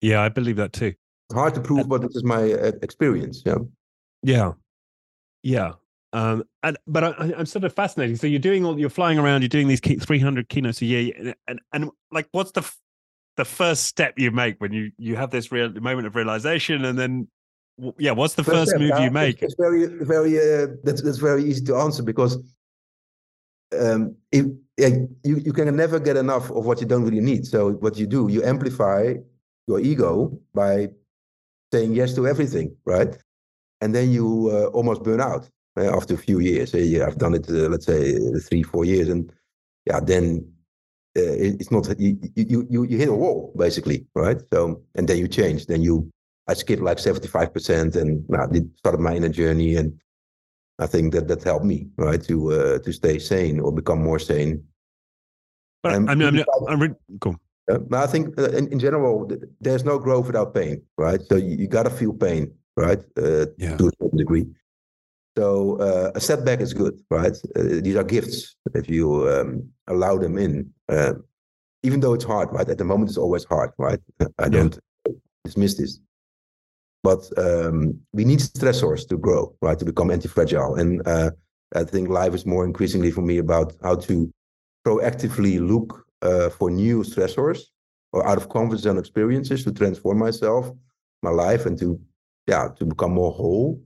Yeah, I believe that too. Hard to prove, but this is my uh, experience. Yeah. Yeah. Yeah. Um, and but I, am sort of fascinated. So you're doing all, you're flying around, you're doing these 300 keynotes a year, and, and, and like, what's the the first step you make when you you have this real moment of realization, and then yeah, what's the first, first step, move you make? It's, very very uh, that's that's very easy to answer because um, if you you can never get enough of what you don't really need. So what you do, you amplify your ego by saying yes to everything, right? And then you uh, almost burn out uh, after a few years. Uh, yeah, I've done it, uh, let's say three, four years, and yeah, then uh, it's not you, you you you hit a wall basically, right? So and then you change. Then you I skipped like seventy five percent, and nah, started my inner journey and I think that that helped me, right, to uh, to stay sane or become more sane. But I'm, I'm, I'm, I'm re- cool. Uh, I think uh, in, in general, there's no growth without pain, right? So you, you got to feel pain, right, uh, yeah. to a certain degree. So uh, a setback is good, right? Uh, these are gifts if you um, allow them in, even though it's hard, right? At the moment, it's always hard, right? I don't yeah. dismiss this but um, we need stressors to grow, right? To become anti-fragile. And uh, I think life is more increasingly for me about how to proactively look uh, for new stressors or out of comfort zone experiences to transform myself, my life, and to yeah to become more whole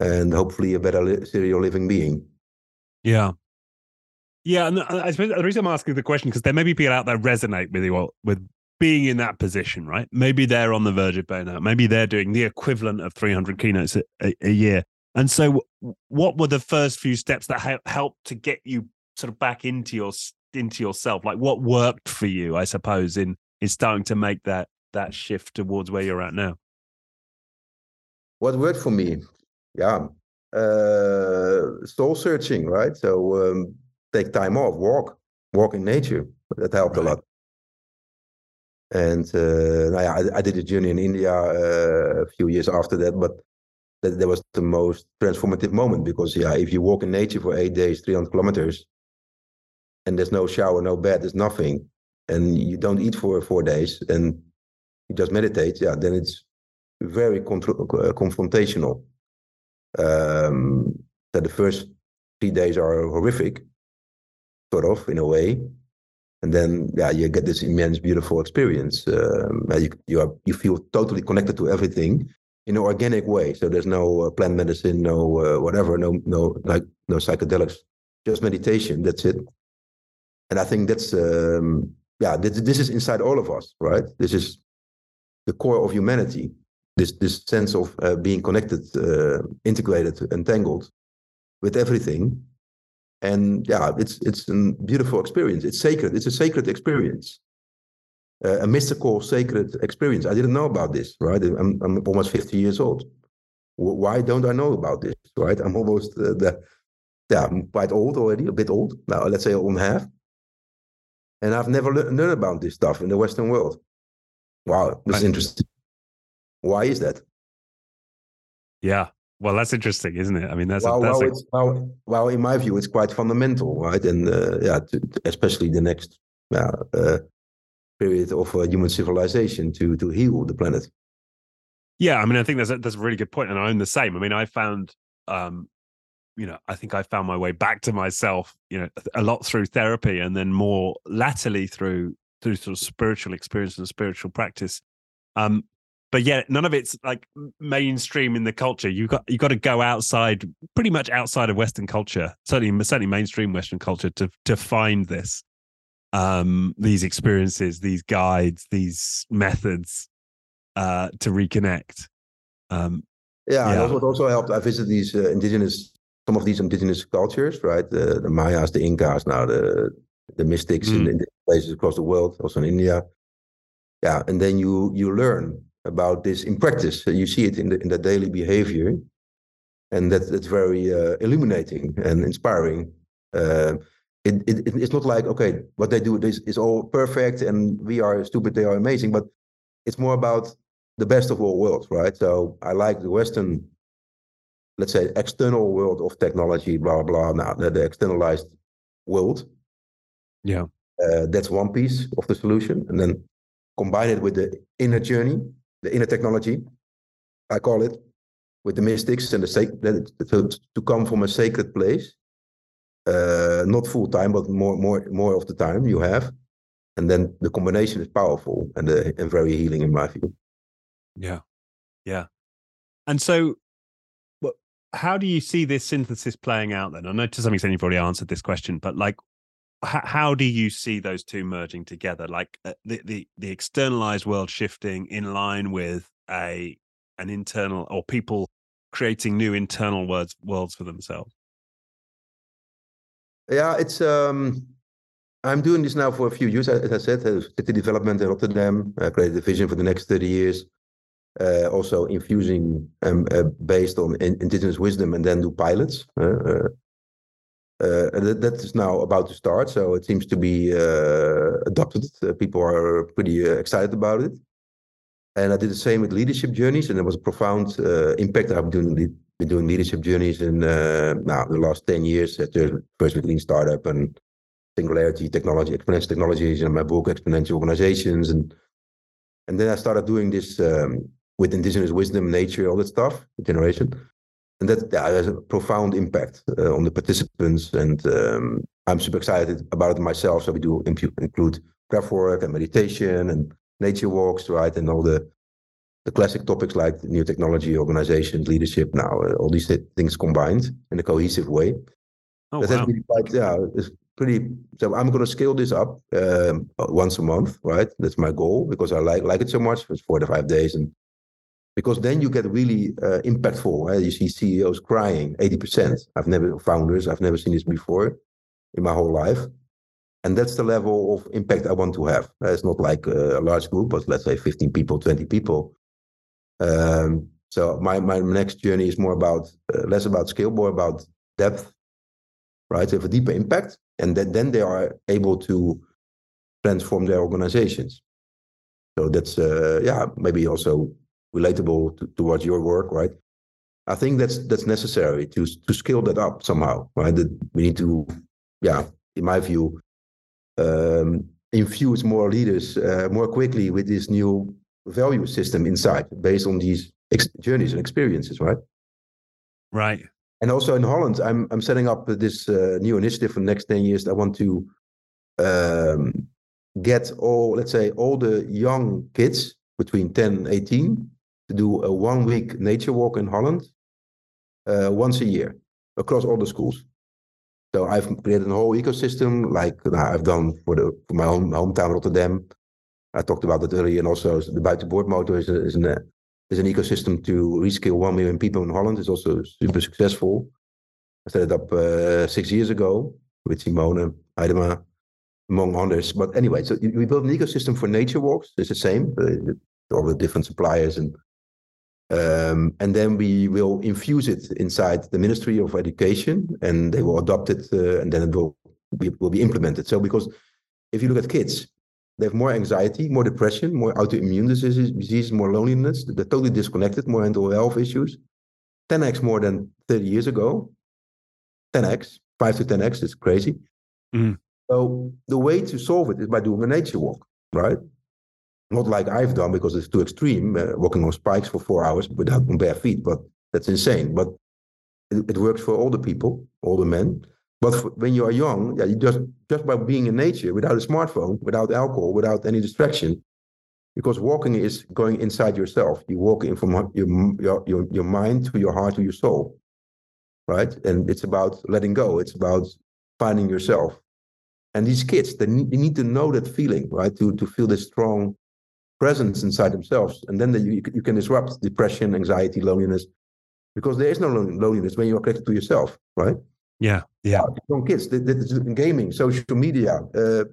and hopefully a better li- serial living being. Yeah. Yeah, and I suppose the reason I'm asking the question because there may be people out there resonate with you with being in that position, right? Maybe they're on the verge of burnout. Maybe they're doing the equivalent of 300 keynotes a, a, a year. And so, what were the first few steps that ha- helped to get you sort of back into your into yourself? Like, what worked for you? I suppose in in starting to make that that shift towards where you're at now. What worked for me? Yeah, uh, soul searching, right? So um, take time off, walk, walk in nature. That helped right. a lot. And uh, I, I, did a journey in India uh, a few years after that, but that, that was the most transformative moment because, yeah, if you walk in nature for eight days, 300 kilometers, and there's no shower, no bed, there's nothing, and you don't eat for four days, and you just meditate, yeah, then it's very uh, confrontational. Um, so the first three days are horrific, sort of, in a way and then yeah you get this immense beautiful experience um, you, you are you feel totally connected to everything in an organic way. So there's no uh, plant medicine no uh, whatever no no like no psychedelics just meditation. That's it. And i think that's um, yeah this, this is inside all of us right? This is the core of humanity. This this sense of uh, being connected uh, integrated entangled with everything and yeah, it's it's a beautiful experience. It's sacred. It's a sacred experience, uh, a mystical, sacred experience. I didn't know about this. Right, I'm I'm almost 50 years old. Why don't I know about this? Right, I'm almost uh, the yeah, I'm quite old already, a bit old now. Let's say on half, and I've never learned about this stuff in the Western world. Wow, this is interesting. Why is that? Yeah. Well, that's interesting, isn't it? I mean, that's well, a, that's well, a, well, well, in my view, it's quite fundamental, right? And uh, yeah, to, to especially the next uh, uh, period of uh, human civilization to to heal the planet. Yeah, I mean, I think that's a, that's a really good point, and I'm the same. I mean, I found, um, you know, I think I found my way back to myself, you know, a lot through therapy, and then more latterly through through sort of spiritual experience and spiritual practice. Um, but yet none of it's like mainstream in the culture. You got you got to go outside, pretty much outside of Western culture, certainly certainly mainstream Western culture to to find this, um, these experiences, these guides, these methods uh, to reconnect. Um, yeah, yeah. Also, it also helped. I visited these uh, indigenous, some of these indigenous cultures, right? The, the Mayas, the Incas, now the the mystics mm. in, in places across the world, also in India. Yeah, and then you you learn about this in practice. You see it in the in the daily behavior, and that that's very uh, illuminating and inspiring. Uh, it, it, it's not like okay, what they do is, is all perfect and we are stupid, they are amazing, but it's more about the best of all worlds, right? So I like the Western, let's say, external world of technology, blah blah. Now the, the externalized world. Yeah, uh, that's one piece of the solution, and then combine it with the inner journey, the inner technology. I call it with the mystics and the sacred to, to come from a sacred place, uh, not full time, but more more more of the time you have, and then the combination is powerful and uh, and very healing in my view. Yeah. Yeah. And so, how do you see this synthesis playing out then? I know to some extent you've already answered this question, but like, how do you see those two merging together? Like uh, the, the, the externalized world shifting in line with a an internal or people creating new internal words worlds for themselves. Yeah, it's um I'm doing this now for a few years. As I said, city development in Rotterdam, I created a vision for the next 30 years uh, also infusing um, uh, based on in, indigenous wisdom and then do pilots. Uh, Uh, that, that is now about to start, so it seems to be uh, adopted. Uh, people are pretty excited about it. And I did the same with leadership journeys, and there was a profound impact. I've been doing, been doing leadership journeys in now the last 10 years, first with Lean Startup and Singularity Technology, Exponential Technologies, and my book, Exponential Organizations. And and then I started doing this um, with indigenous wisdom, nature, all that stuff, generation. And that yeah, has a profound impact uh, on the participants. And um, I'm super excited about it myself. So we do include breath work and meditation and nature walks, right? And all the the classic topics like new technology, organizations, leadership. Now, uh, all these things combined in a cohesive way. Oh, that wow. has been quite, yeah, it's pretty. So I'm going to scale this up um, once a month, right? That's my goal because I like like it so much. It's four to five days, and because then you get really uh, impactful. Right? You see CEOs crying 80%. I've never, founders, I've never seen this before in my whole life. And that's the level of impact I want to have. Uh, it's not like a large group, but let's say 15 people, 20 people. Um, so my, my next journey is more about, uh, less about scale, more about depth, right? To have a deeper impact. And then, then they are able to transform their organizations. So that's, uh, yeah, maybe also relatable to, towards your work, right? I think that's that's necessary to to scale that up somehow, right? That we need to, yeah, in my view, um, infuse more leaders uh, more quickly with this new value system inside, based on these ex- journeys and experiences, right? Right. And also in Holland, I'm I'm setting up this uh, new initiative for the next ten years. I want to um, get all, let's say, all the young kids between 10 and 18 to do a one week nature walk in Holland uh, once a year across all the schools. So I've created a whole ecosystem like I've done for the for my home hometown Rotterdam. I talked about that earlier, and also the buitenboord motor is, a, is an is an ecosystem to reskill one million people in Holland. It's also super successful. I set it up uh, six years ago with Simone Heidema, among others. But anyway, so we built an ecosystem for nature walks. It's the same, uh, all the different suppliers and um, and then we will infuse it inside the Ministry of Education, and they will adopt it, uh, and then it will be, will be implemented. So, because if you look at kids, they have more anxiety, more depression, more autoimmune diseases, disease, more loneliness. They're totally disconnected, more mental health issues. 10x more than 30 years ago. 10x, 5 to 10x, it's crazy. Mm. So the way to solve it is by doing a nature walk, right? Not like I've done because it's too extreme, uh, walking on spikes for four hours without bare feet, but that's insane. But it, it works for older people, older men. But for, when you are young, yeah, you just just by being in nature, without a smartphone, without alcohol, without any distraction, because walking is going inside yourself. You walk in from your your your, your mind to your heart to your soul, right? And it's about letting go. It's about finding yourself. And these kids, they need, they need to know that feeling, right? To to feel this strong presence inside themselves, and then the, you you can disrupt depression, anxiety, loneliness, because there is no loneliness when you are connected to yourself, right? Yeah, yeah. Young kids, they, they, gaming, social media. Uh,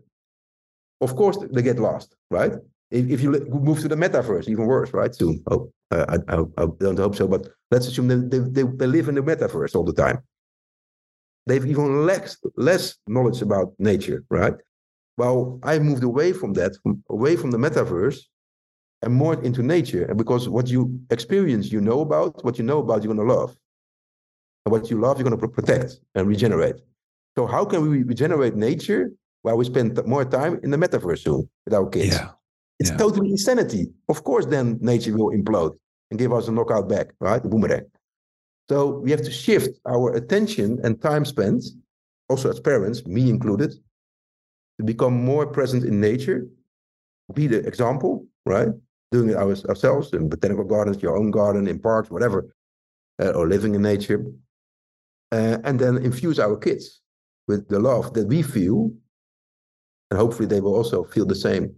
of course, they get lost, right? If, if, you move to the metaverse, even worse, right? Soon. Oh, uh, I, I, I, don't hope so, but let's assume they, they, they live in the metaverse all the time. They've even less less knowledge about nature, right? Well, I moved away from that, from, away from the metaverse, and more into nature. And because what you experience, you know about. What you know about, you're going to love. And what you love, you're going to protect and regenerate. So how can we regenerate nature while we spend more time in the metaverse soon with our kids? Yeah. It's yeah. totally insanity. Of course, then nature will implode and give us a knockout back, right? The boomerang. So we have to shift our attention and time spent, also as parents, me included, to become more present in nature, be the example, right? Doing it ourselves in botanical gardens, your own garden, in parks, whatever, uh, or living in nature uh, and then infuse our kids with the love that we feel and hopefully they will also feel the same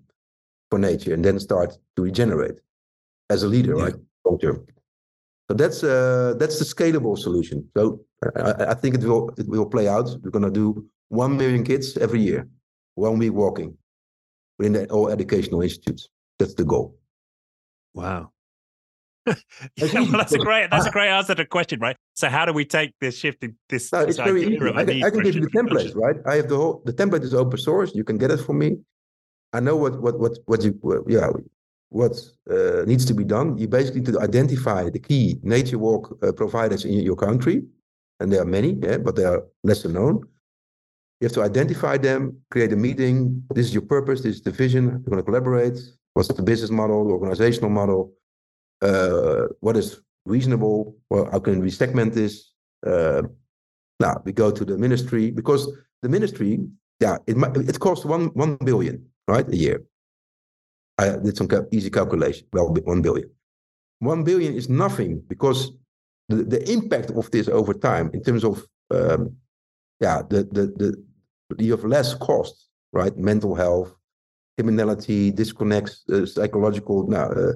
for nature and then start to regenerate as a leader yeah. right? Long term. So that's uh, that's the scalable solution. So I, I think it will it will play out. We're going to do 1 million kids every year one week walking within the, all educational institutes that's the goal wow yeah, well, that's a great that's a great answer to the question, right? So how do we take this shift in this? No, it's very easy. I can, I can give you the template, right? I have the whole the template is open source. You can get it from me. I know what what what what you yeah what uh, needs to be done. You basically need to identify the key nature walk uh, providers in your country, and there are many, yeah, but they are lesser known. You have to identify them, create a meeting. This is your purpose. This is the vision. You're going to collaborate. What's the business model, the organizational model? uh, what is reasonable? Well, how can we segment this? Uh, now we go to the ministry because the ministry, yeah, it it costs one one billion right a year. I did some easy calculation. Well, one billion. One billion is nothing because the, the impact of this over time in terms of um, yeah the the the you have less cost right mental health criminality disconnects uh, psychological now uh,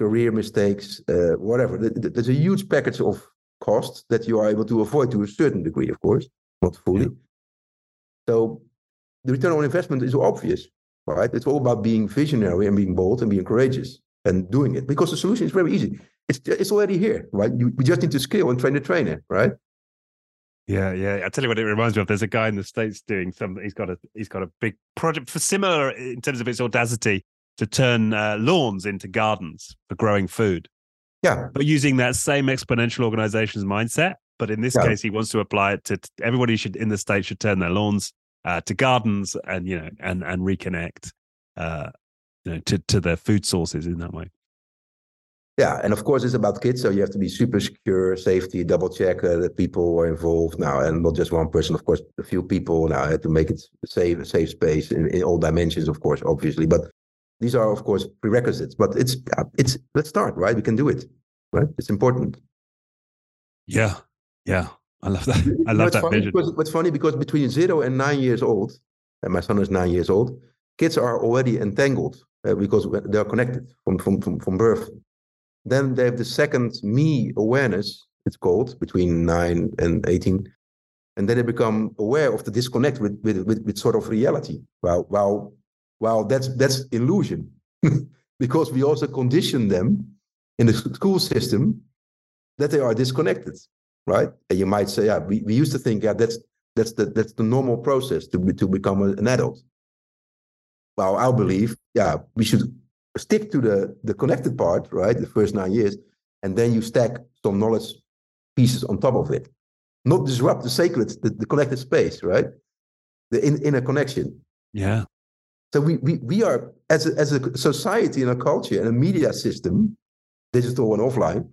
career mistakes, uh, whatever. There's a huge package of costs that you are able to avoid to a certain degree, of course, not fully. Yeah. So the return on investment is obvious, right? It's all about being visionary and being bold and being courageous and doing it because the solution is very easy. It's it's already here, right? You, we just need to scale and train the trainer, right? Yeah, yeah. I tell you what, it reminds me of. There's a guy in the states doing some. He's got a he's got a big project for similar in terms of its audacity to turn uh, lawns into gardens for growing food. Yeah. But using that same exponential organization's mindset. But in this yeah. case, he wants to apply it to, to everybody should in the state should turn their lawns uh, to gardens and you know and and reconnect uh, you know to to their food sources in that way. Yeah, and of course it's about kids, so you have to be super secure, safety, double check uh, that people are involved now, and not just one person. Of course, a few people now had to make it safe, a safe space in, in all dimensions, of course, obviously. But these are, of course, prerequisites, but it's it's let's start, right? We can do it, right? It's important. Yeah, yeah, I love that. I love that funny vision. Because, what's funny because between zero and nine years old, and my son is nine years old, kids are already entangled uh, because they are connected from, from from from birth. Then they have the second me awareness. It's called between nine and eighteen, and then they become aware of the disconnect with with with, with sort of reality. While while well, that's that's illusion, because we also condition them in the school system that they are disconnected, right? And you might say, yeah, we, we used to think, yeah, that's that's the that's the normal process to be, to become an adult. well, I believe, yeah, we should stick to the the connected part, right? The first nine years, and then you stack some knowledge pieces on top of it. Not disrupt the sacred, the, the connected space, right? The in, inner connection. Yeah. So we, we, we are, as a, as a society and a culture and a media system, digital and offline,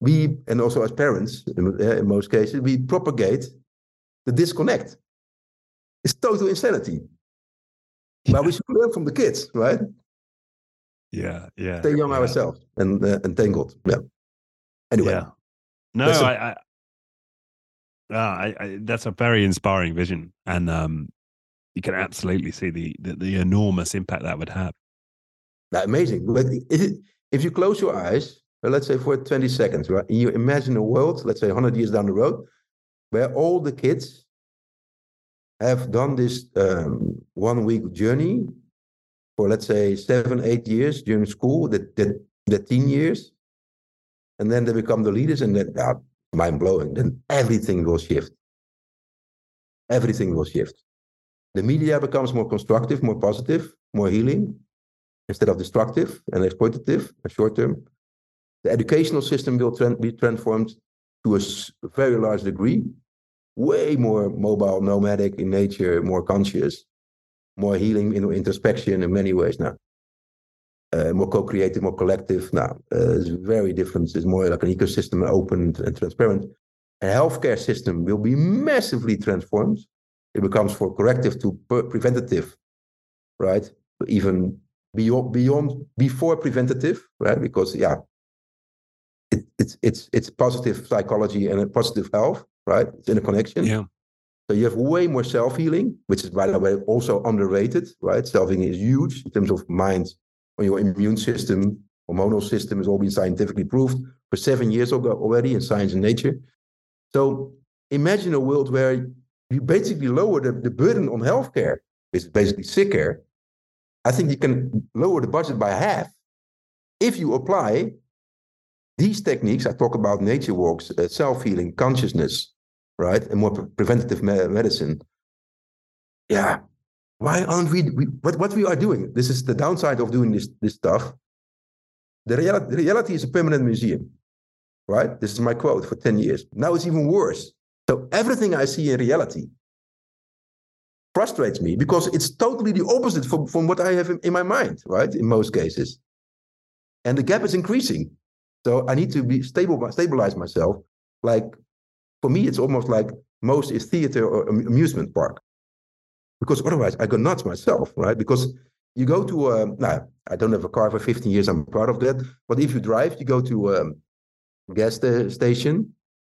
we, and also as parents, in, uh, in most cases, we propagate the disconnect. It's total insanity. Yeah. But we should learn from the kids, right? Yeah, yeah. Stay young yeah. ourselves and uh, entangled. Yeah. Anyway. Yeah. No, I, I, uh, I, I, that's a very inspiring vision, and um, you can absolutely see the, the, the enormous impact that would have. Amazing. But if you close your eyes, let's say for 20 seconds, right? You imagine a world, let's say 100 years down the road, where all the kids have done this um, one week journey for, let's say, seven, eight years during school, that, that, the teen years. And then they become the leaders, and then yeah, mind blowing. Then everything will shift. Everything will shift. The media becomes more constructive, more positive, more healing, instead of destructive and exploitative and short term. The educational system will be transformed to a very large degree, way more mobile, nomadic in nature, more conscious, more healing, in introspection in many ways now. Uh, more co-creative, more collective. Now, uh, it's very different. It's more like an ecosystem, open and transparent. A healthcare system will be massively transformed. It becomes for corrective to preventative, right? Even beyond, beyond before preventative, right? Because yeah, it, it's it's it's positive psychology and a positive health, right? It's in a connection. Yeah. So you have way more self healing, which is by the way also underrated, right? Self healing is huge in terms of mind on your immune system, hormonal system has all been scientifically proved for seven years ago already in Science and Nature. So imagine a world where you basically lower the, the burden on healthcare, which is basically sick care. I think you can lower the budget by half if you apply these techniques. I talk about nature walks, uh, self healing, consciousness, right, and more pre- preventative me- medicine. Yeah, why aren't we, we, what, what we are doing? This is the downside of doing this, this stuff. The reality, the reality is a permanent museum, right? This is my quote for 10 years. Now it's even worse. So everything I see in reality frustrates me because it's totally the opposite from, from what I have in, in my mind, right? In most cases. And the gap is increasing. So I need to be stable, stabilize myself. Like for me, it's almost like most is theater or amusement park because otherwise I go nuts myself, right? Because you go to, uh, now, I don't have a car for 15 years, I'm proud of that. But if you drive, you go to a um, gas station,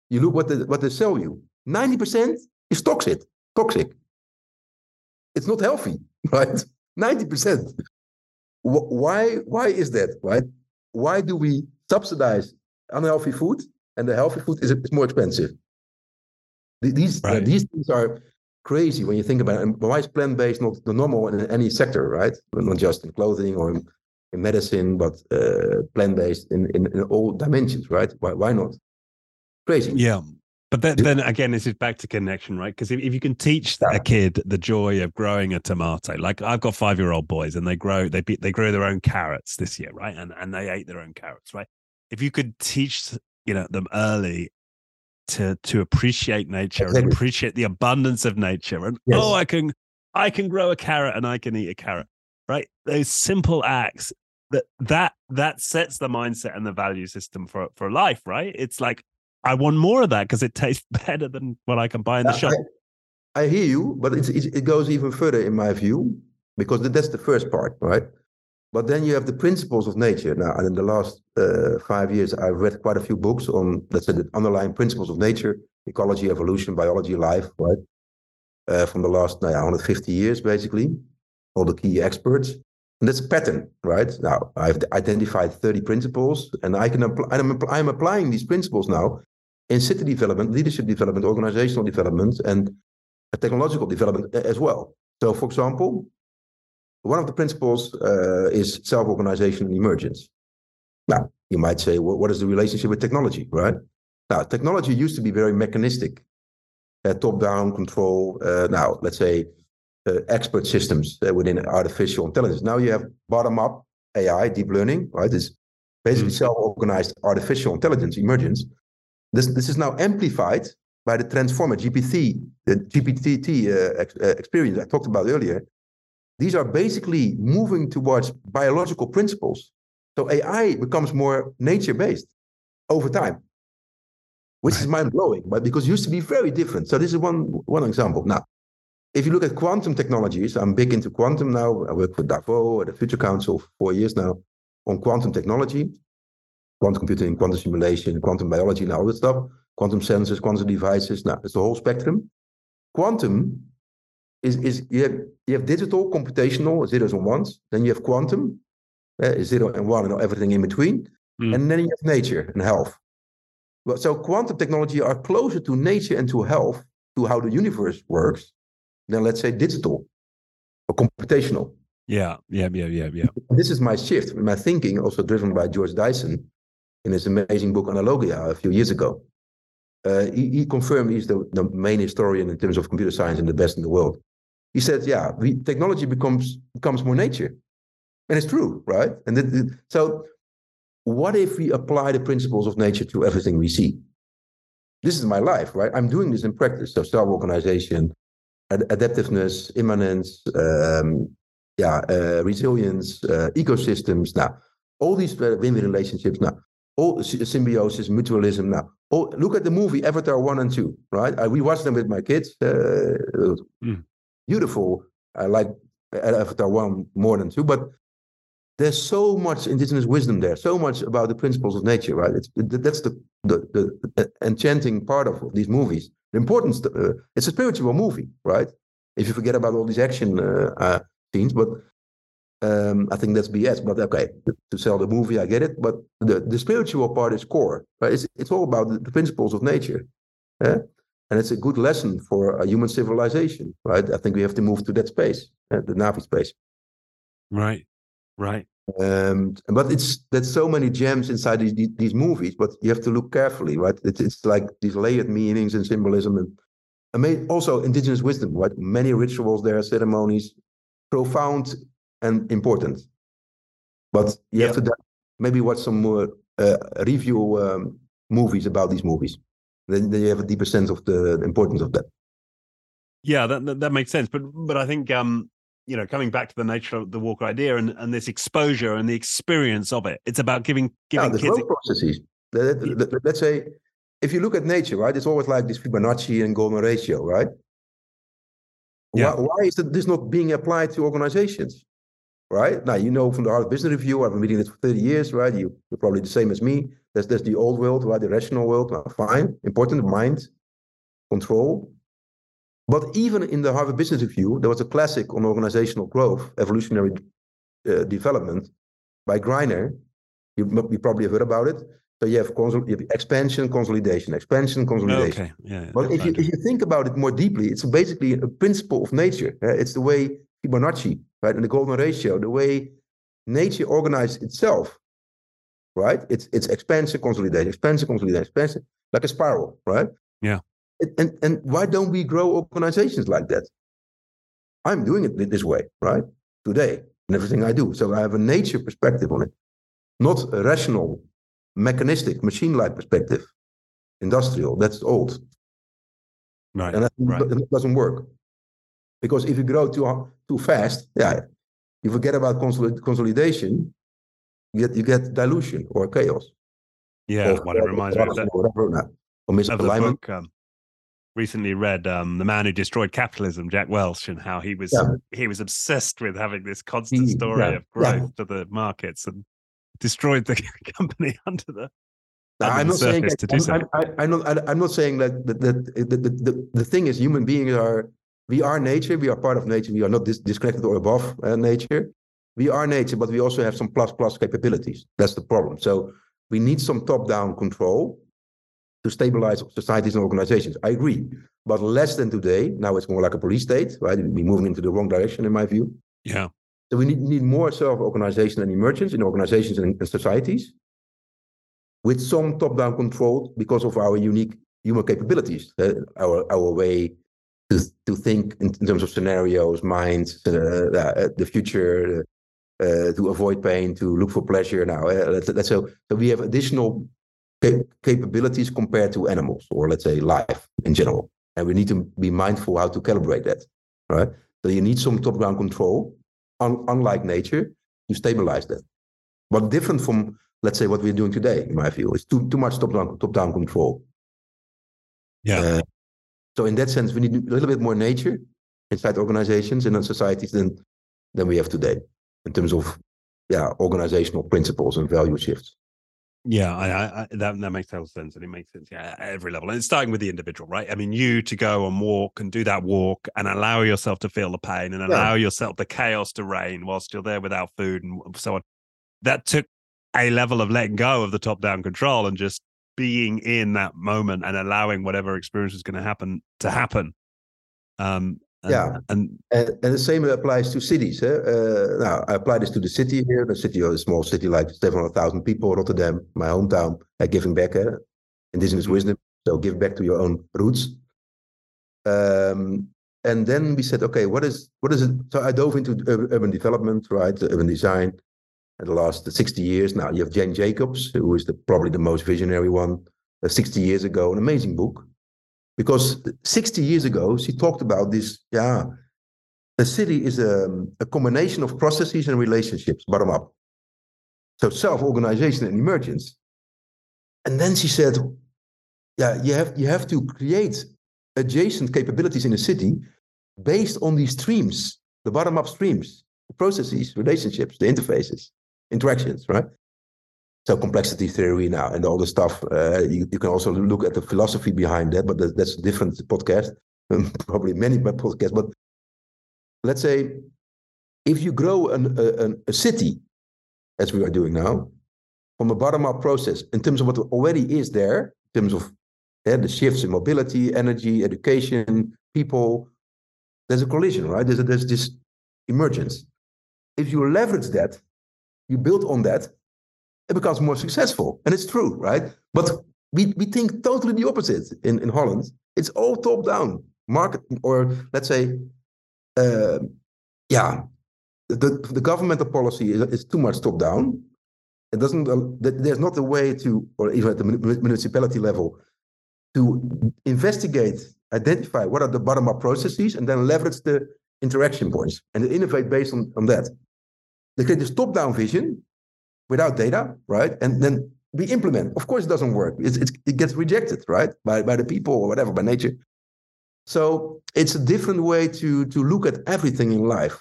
you look what, the, what they sell you. 90% is toxic, toxic. It's not healthy, right? 90%. Why, why is that, right? Why do we subsidize unhealthy food and the healthy food is, is more expensive? These, right. uh, these things are crazy when you think about it. And why is plant based not the normal in any sector, right? Not just in clothing or in, in medicine, but uh, plant based in, in, in, all dimensions, right? Why, why not? Crazy. Yeah. But then, then again, this is back to connection, right? Because if, if you can teach a kid the joy of growing a tomato, like I've got five year old boys and they grow, they be, they grow their own carrots this year, right? And and they ate their own carrots, right? If you could teach you know them early to to appreciate nature exactly. and appreciate the abundance of nature. And yes. oh i can i can grow a carrot and i can eat a carrot right? Those simple acts that that that sets the mindset and the value system for for life right? It's like i want more of that because it tastes better than what i can buy in the shop. I, I hear you but it's, it goes even further in my view because that's the first part right but then you have the principles of nature. Now, and in the last uh, five years, I've read quite a few books on, let's say, the underlying principles of nature, ecology, evolution, biology, life, right? Uh, from the last now, 150 years, basically, all the key experts. And that's a pattern, right? Now, I've identified 30 principles, and I can apply, I'm, I'm applying these principles now in city development, leadership development, organizational development, and technological development as well. So, for example, one of the principles uh, is self-organization and emergence. Now, you might say, well, what is the relationship with technology, right? Now, technology used to be very mechanistic, uh, top-down control. Uh, now, let's say uh, expert systems uh, within artificial intelligence. Now you have bottom-up AI, deep learning, right? It's basically mm. self-organized artificial intelligence emergence. This this is now amplified by the transformer GPT, the GPT uh, ex, uh, experience I talked about earlier. These are basically moving towards biological principles. So AI becomes more nature-based over time, which right. is mind-blowing. But because it used to be very different. So this is one one example. Now, if you look at quantum technologies, I'm big into quantum now. I work for Davos at the Future Council for four years now on quantum technology, quantum computing, quantum simulation, quantum biology, and all that stuff, quantum sensors, quantum devices. Now, it's the whole spectrum. Quantum is, is you, have, you have digital, computational, zeros and ones. Then you have quantum, uh, zero and one, and everything in between. Mm. And then you have nature and health. Well, so quantum technology are closer to nature and to health, to how the universe works, than let's say digital or computational. Yeah, yeah, yeah, yeah, yeah. This is my shift, my thinking, also driven by George Dyson in his amazing book Analogia a few years ago. Uh, he, he, confirmed he's the, the main historian in terms of computer science and the best in the world. He said, "Yeah, we, technology becomes becomes more nature," and it's true, right? And so, what if we apply the principles of nature to everything we see? This is my life, right? I'm doing this in practice. So, self-organization, ad- adaptiveness, immanence, um, yeah, uh, resilience, uh, ecosystems. Now, all these uh, win-win relationships. Now, all symbiosis, mutualism. Now, all, look at the movie Avatar one and two. Right, I, we watched them with my kids. Mm. Beautiful. I like Avatar one more than two, but there's so much indigenous wisdom there, so much about the principles of nature, right? It's, that's the, the, the enchanting part of these movies. The importance, uh, it's a spiritual movie, right? If you forget about all these action uh, uh, scenes, but um, I think that's BS. But okay, to sell the movie, I get it. But the, the spiritual part is core. Right? It's, it's all about the, the principles of nature. Yeah? And it's a good lesson for a human civilization, right? I think we have to move to that space, uh, the Na'vi space. Right, right. Um, but it's there's so many gems inside these, these movies, but you have to look carefully, right? It's, it's like these layered meanings and symbolism, and, and also indigenous wisdom, right? Many rituals there, ceremonies, profound and important. But you have to maybe watch some more uh, review um, movies about these movies. Then, then you have a deeper sense of the, importance of that. Yeah, that, that, makes sense. But but I think um, you know, coming back to the nature of the Walker idea and, and this exposure and the experience of it, it's about giving giving yeah, kids processes. Let's say if you look at nature, right, it's always like this Fibonacci and golden ratio, right? Yeah. Why, why is this not being applied to organizations? Right now, you know from the Harvard Business Review, I've been reading it for 30 years, right? You, you're probably the same as me. That's, that's the old world, right? The rational world. Fine, important, mind, control. But even in the Harvard Business Review, there was a classic on organizational growth, evolutionary uh, development by Greiner. You, you probably have heard about it. So you have, consol- you have expansion, consolidation, expansion, consolidation. Okay. Yeah, but if you, if you think about it more deeply, it's basically a principle of nature. It's the way Fibonacci, right, and the golden ratio, the way nature organizes itself, right? It's it's expansion, consolidation, expansion, consolidation, expansion, like a spiral, right? Yeah. And and why don't we grow organizations like that? I'm doing it this way, right? Today, and everything I do. So I have a nature perspective on it, not a rational mechanistic, machine-like perspective, industrial. That's old. Right. And that, right. doesn't work. Because if you grow too too fast, yeah, you forget about consolid- consolidation, you get you get dilution or chaos. Yeah, or, whatever reminds me of that. Whatever, or misalignment. Book, um, recently read um, the man who destroyed capitalism, Jack Welch, and how he was yeah. he was obsessed with having this constant story yeah. of growth yeah. to the markets and destroyed the company under the. I'm not saying that, I'm, not. I'm not saying that. That, that the, the, the, the thing is, human beings are. We are nature. We are part of nature. We are not dis- disconnected or above uh, nature. We are nature, but we also have some plus plus capabilities. That's the problem. So we need some top down control to stabilize societies and organizations. I agree, but less than today. Now it's more like a police state, right? We're moving into the wrong direction, in my view. Yeah. So we need, need more self-organization and emergence in organizations and, and societies with some top-down control because of our unique human capabilities, uh, our, our way to, to think in, in terms of scenarios, minds, uh, uh, the future, uh, to avoid pain, to look for pleasure. Now, uh, that's, that's so, so we have additional cap- capabilities compared to animals, or let's say life in general, and we need to be mindful how to calibrate that, right? So you need some top-down control, un- unlike nature, to stabilize that. But different from, let's say, what we're doing today, in my view, is too too much top-down top-down control. Yeah. Uh, so in that sense, we need a little bit more nature inside organizations and in societies than than we have today in terms of yeah organizational principles and value shifts. Yeah, I, I, that that makes total sense, and it makes sense yeah, at every level. And it's starting with the individual, right? I mean, you to go and walk and do that walk and allow yourself to feel the pain and allow yeah. yourself the chaos to reign whilst you're there without food and so on. That took a level of letting go of the top down control and just being in that moment and allowing whatever experience is going to happen to happen. Um, yeah, and, and, and the same applies to cities. Eh? Uh, now I apply this to the city here. The city, a small city like seven hundred thousand people, Rotterdam, my hometown. Uh, giving back, uh, indigenous mm-hmm. wisdom. So give back to your own roots. Um, and then we said, okay, what is what is it? So I dove into urban development, right, urban design, in the last 60 years. Now you have Jane Jacobs, who is the, probably the most visionary one. Uh, 60 years ago, an amazing book because 60 years ago she talked about this yeah a city is a, a combination of processes and relationships bottom up so self-organization and emergence. And then she said yeah you have you have to create adjacent capabilities in a city based on these streams the bottom up streams the processes relationships the interfaces interactions right so complexity theory now and all the stuff. Uh, you, you, can also look at the philosophy behind that, but that, that's a different podcast, probably many podcasts. But let's say if you grow an, a, a city, as we are doing now, from a bottom-up process in terms of what already is there, in terms of yeah, the shifts in mobility, energy, education, people, there's a collision, right? There's, a, there's this emergence. If you leverage that, you build on that, it becomes more successful. And it's true, right? But we, we think totally the opposite in, in Holland. It's all top down market, or let's say, uh, yeah, the, the governmental policy is, is too much top down. It doesn't, uh, there's not a way to, or even at the municipality level, to investigate, identify what are the bottom up processes, and then leverage the interaction points and innovate based on, on that. They create this top down vision without data, right? And then we implement. Of course, it doesn't work. It's, it's, it gets rejected, right, by, by the people or whatever, by nature. So it's a different way to, to look at everything in life.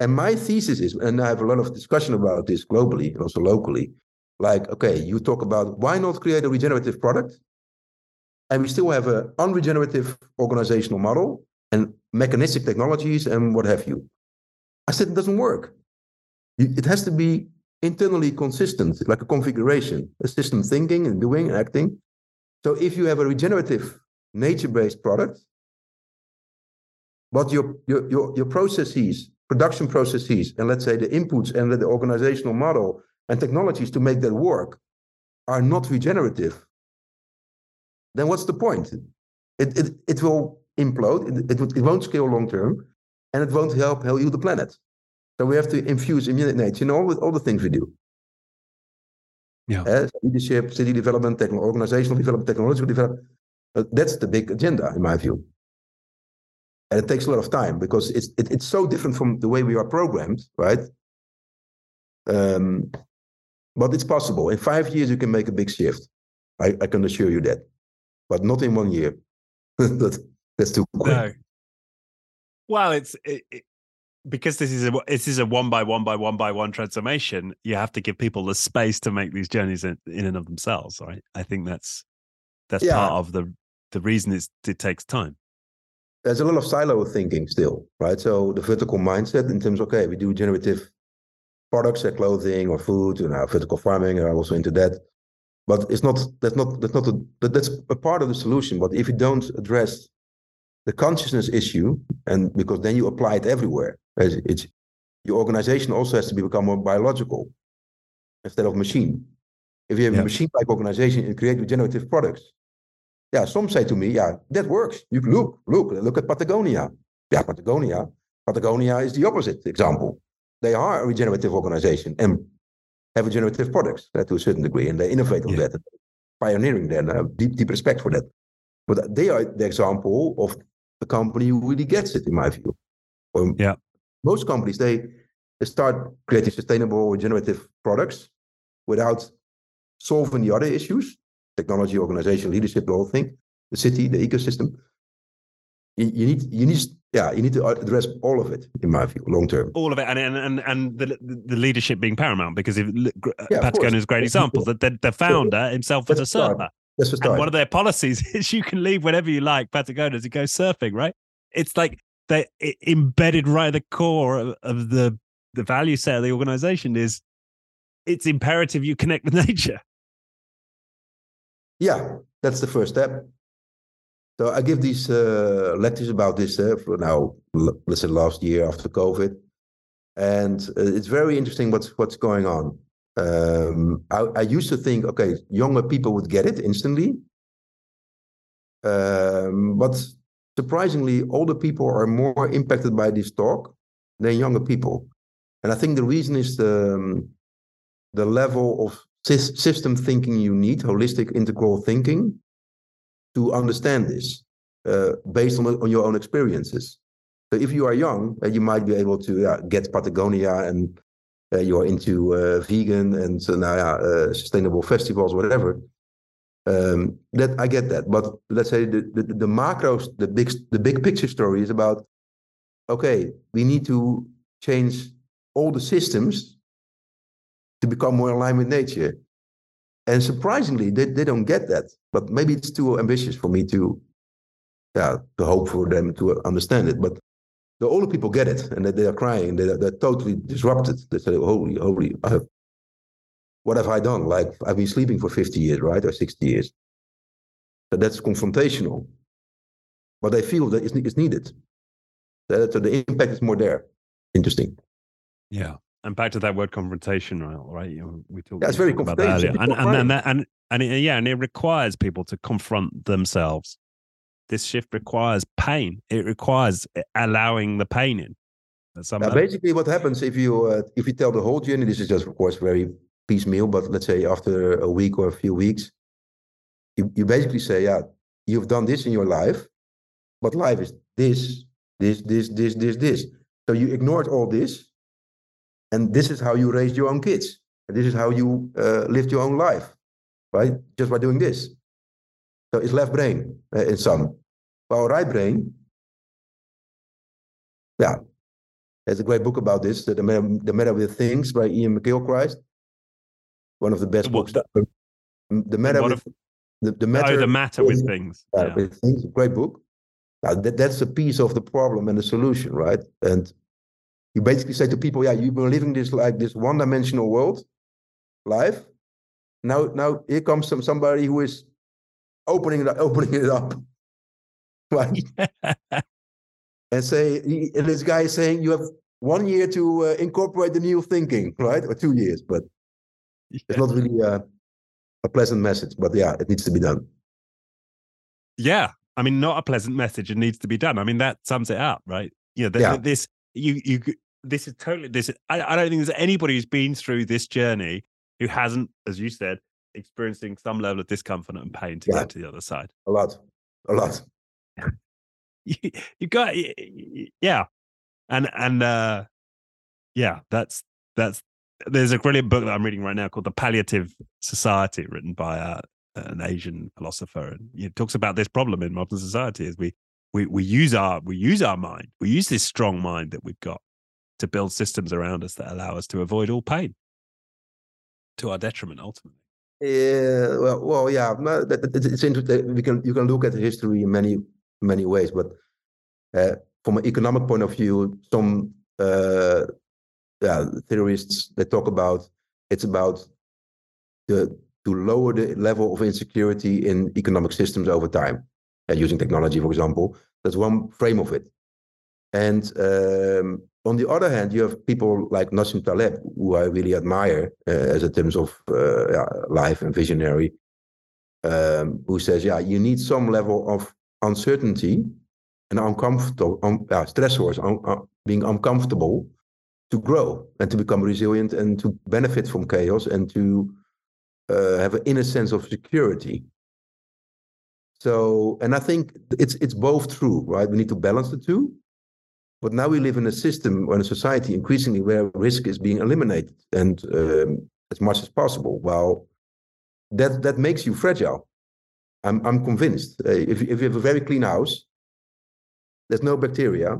And my thesis is, and I have a lot of discussion about this globally also locally, like, okay, you talk about why not create a regenerative product? And we still have an unregenerative organizational model and mechanistic technologies and what have you. I said it doesn't work it has to be internally consistent, like a configuration, a system thinking and doing and acting. So if you have a regenerative nature-based product, but your, your, your, your processes, production processes, and let's say the inputs and the organizational model and technologies to make that work are not regenerative, then what's the point? It, it, it will implode, it, it, it won't scale long term, and it won't help heal the planet. So we have to infuse immunity in all, with all the things we do. Yeah. Uh, leadership, city development, techno- organizational development, technological development. Uh, that's the big agenda, in my view. And it takes a lot of time because it's it, it's so different from the way we are programmed, right? Um, but it's possible. In five years, you can make a big shift. I, I can assure you that, but not in one year. that, that's too quick. No. Well, it's it, because this is a this is a one by one by one by one transformation, you have to give people the space to make these journeys in, in and of themselves, right? I think that's that's yeah. part of the the reason it's, it takes time. There's a lot of silo thinking still, right? So the vertical mindset in terms, of, okay, we do generative products, like clothing or food, and uh, you know, vertical farming, are also into that. But it's not that's not that's not a, that's a part of the solution. But if you don't address the consciousness issue, and because then you apply it everywhere. It's, it's your organization also has to become more biological instead of machine. If you have yeah. a machine-like organization and create regenerative products, yeah, some say to me, yeah, that works. You look, look, look at Patagonia. Yeah, Patagonia. Patagonia is the opposite example. They are a regenerative organization and have regenerative products uh, to a certain degree, and they innovate on yeah. that, pioneering that. Uh, deep, deep respect for that. But they are the example of a company who really gets it, in my view. Um, yeah. Most companies they, they start creating sustainable or generative products without solving the other issues technology, organization, leadership, the whole thing, the city, the ecosystem. You, you need you need yeah you need to address all of it in my view, long term. All of it, and and and the the leadership being paramount because if yeah, Patagonia is a great example. That the, the founder himself was a surfer. One of their policies is you can leave whenever you like Patagonia to go surfing. Right? It's like they embedded right at the core of, of the the value set of the organization is it's imperative you connect with nature. Yeah, that's the first step. So I give these uh, lectures about this uh, for now, let's say last year after COVID, and uh, it's very interesting what's what's going on. Um, I, I, used to think, okay, younger people would get it instantly, um, but surprisingly, older people are more impacted by this talk than younger people, and I think the reason is the um, the level of system thinking you need, holistic integral thinking, to understand this uh, based on, on your own experiences. So if you are young, uh, you might be able to uh, get Patagonia and uh, you are into uh, vegan and uh, sustainable festivals, whatever. Um, that I get that, but let's say the, the the macros, the big the big picture story is about okay, we need to change all the systems to become more aligned with nature. And surprisingly, they, they don't get that. But maybe it's too ambitious for me to, yeah, to hope for them to understand it. But the older people get it, and they, are crying. They, they're totally disrupted. They say, "Holy, holy, have, what have I done? Like I've been sleeping for 50 years, right, or 60 years." So that's confrontational. But they feel that it's, it's needed. So the impact is more there. Interesting. Yeah and back to that word confrontation, right? You know, we talked That's very about that earlier, and and and and it, yeah, and it requires people to confront themselves. This shift requires pain. It requires eh, allowing the pain in. Basically, what happens if you uh, if you tell the whole journey? This is just, of course, very piecemeal. But let's say after a week or a few weeks, you, you basically say, "Yeah, you've done this in your life, but life is this, this, this, this, this, this." So you ignored all this and this is how you raise your own kids. And this is how you uh, lived your own life, right? Just by doing this. So it's left brain uh, in some. Our right brain, yeah, there's a great book about this, The Matter, the Matter with Things by Iain McGilchrist. One of the best books. The Matter with the, the matter, oh, the matter with, with things. Yeah. with things. Great book. Now, that, that's a piece of the problem and the solution, right? And you basically say to people, yeah, you've been living this like this one-dimensional world life. Now, now here comes some somebody who is opening it, opening it up. Right? and say, and this guy is saying you have one year to uh, incorporate the new thinking, right? Or two years, but yeah. it's not really a, a pleasant message. But yeah, it needs to be done. Yeah, I mean, not a pleasant message. It needs to be done. I mean, that sums it up, right? You know, yeah. this you you this is totally this. Is, I, I don't think there's anybody who's been through this journey who hasn't, as you said, experiencing some level of discomfort and pain to yeah. get to the other side. A lot, a lot. you, you got, yeah, and and uh yeah, that's that's. There's a brilliant book that I'm reading right now called The Palliative Society, written by uh, an Asian philosopher, and it talks about this problem in modern society is we we we use our we use our mind, we use this strong mind that we've got to build systems around us that allow us to avoid all pain to our detriment ultimately. Yeah, well, well, yeah, it's interesting. We can you can look at history in many many ways, but uh, from an economic point of view, some uh, yeah, theorists they talk about it's about the to lower the level of insecurity in economic systems over time, uh, using technology, for example. That's one frame of it. And um, on the other hand, you have people like Nassim Taleb, who I really admire uh, as in terms of uh, yeah, life and visionary. um, who says, yeah, you need some level of uncertainty and uncomfortable, um, yeah, stressors, un, uh, being uncomfortable to grow and to become resilient and to benefit from chaos and to uh, have an inner sense of security. So, and I think it's it's both true, right? We need to balance the two. But now we live in a system or in a society increasingly where risk is being eliminated and um, as much as possible. Well, that that makes you fragile. I'm I'm convinced. Uh, if if you have a very clean house, there's no bacteria.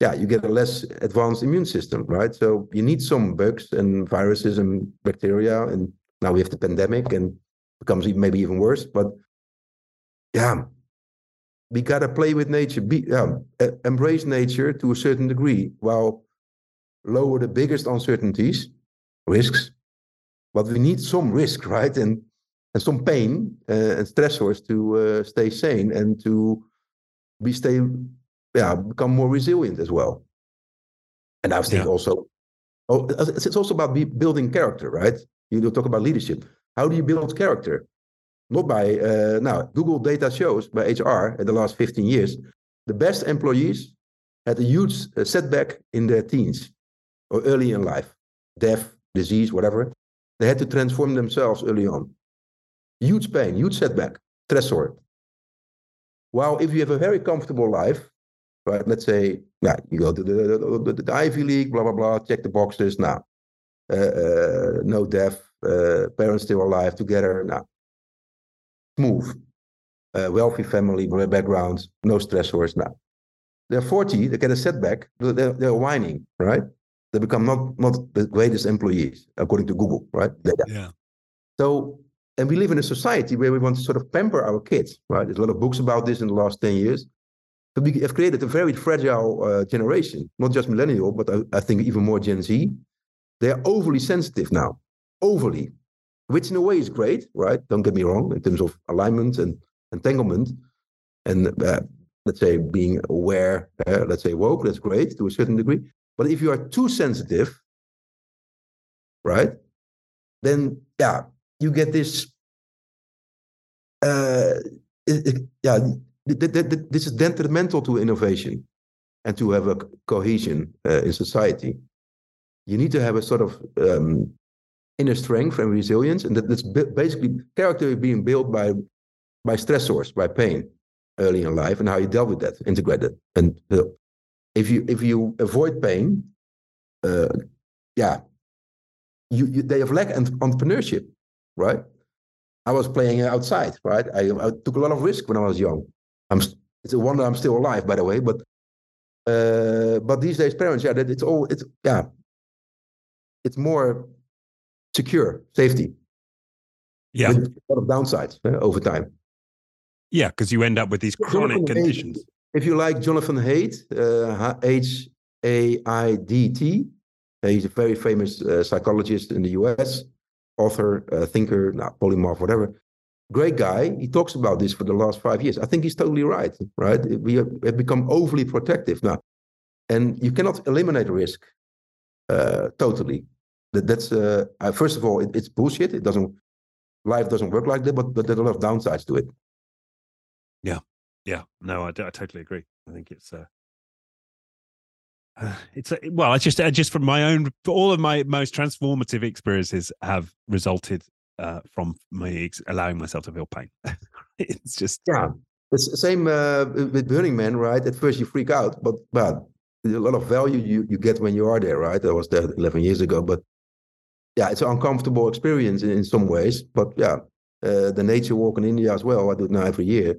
Yeah, you get a less advanced immune system, right? So you need some bugs and viruses and bacteria, and now we have the pandemic, and becomes maybe even worse. But yeah, we gotta play with nature, be, yeah, embrace nature to a certain degree, while lower the biggest uncertainties, risks. But we need some risk, right? And and some pain uh, and stressors to uh, stay sane and to be stay yeah become more resilient as well. And I think yeah. also, oh, it's also about building character, right? You talk about leadership. How do you build character? not by uh, now google data shows by hr in the last 15 years the best employees had a huge setback in their teens or early in life death disease whatever they had to transform themselves early on huge pain huge setback stressor while if you have a very comfortable life right let's say yeah you go to the, the, the, the ivy league blah blah blah check the boxes now uh, uh no death uh, parents still alive together now smooth, uh, wealthy family background, no stressors now. They're 40, they get a setback, they're, they're whining, right? They become not, not the greatest employees, according to Google, right? Yeah. So, and we live in a society where we want to sort of pamper our kids, right? There's a lot of books about this in the last 10 years. But we have created a very fragile uh, generation, not just millennial, but I, I think even more Gen Z. They are overly sensitive now, overly which in a way is great, right? Don't get me wrong, in terms of alignment and entanglement, and uh, let's say being aware, uh, let's say woke, that's great to a certain degree. But if you are too sensitive, right, then yeah, you get this. It, it, yeah, th- th- th- this is detrimental to innovation and to have a cohesion uh, in society. You need to have a sort of um, inner strength and resilience, and that, that's basically character being built by by stressors, by pain early in life, and how you dealt with that, integrated. And uh, if you if you avoid pain, uh, yeah, you, you they have lack entrepreneurship, right? I was playing outside, right? I, I, took a lot of risk when I was young. I'm it's a wonder I'm still alive, by the way. But uh, but these days, parents, yeah, that it's all it's yeah, it's more secure, safety. Yeah. With a lot of downsides uh, over time. Yeah, because you end up with these chronic Jonathan conditions. Haidt, if you like Jonathan Haidt, uh, H A I D T, uh, he's a very famous uh, psychologist in the US, author, uh, thinker, not polymorph, whatever. Great guy. He talks about this for the last five years. I think he's totally right. Right? We have, become overly protective now, and you cannot eliminate risk uh, totally that, that's uh, first of all, it, it's bullshit. It doesn't life doesn't work like that, but but a lot of downsides to it. Yeah, yeah, no, I, I totally agree. I think it's uh it's well, I just uh, just from my own, all of my most transformative experiences have resulted uh, from me ex- allowing myself to feel pain. it's just yeah, it's the same uh, with Burning Man, right? At first you freak out, but but a lot of value you, you get when you are there, right? I was there 11 years ago, but yeah, it's an uncomfortable experience in, in some ways. But yeah, uh, the nature walk in India as well. I do it now every year.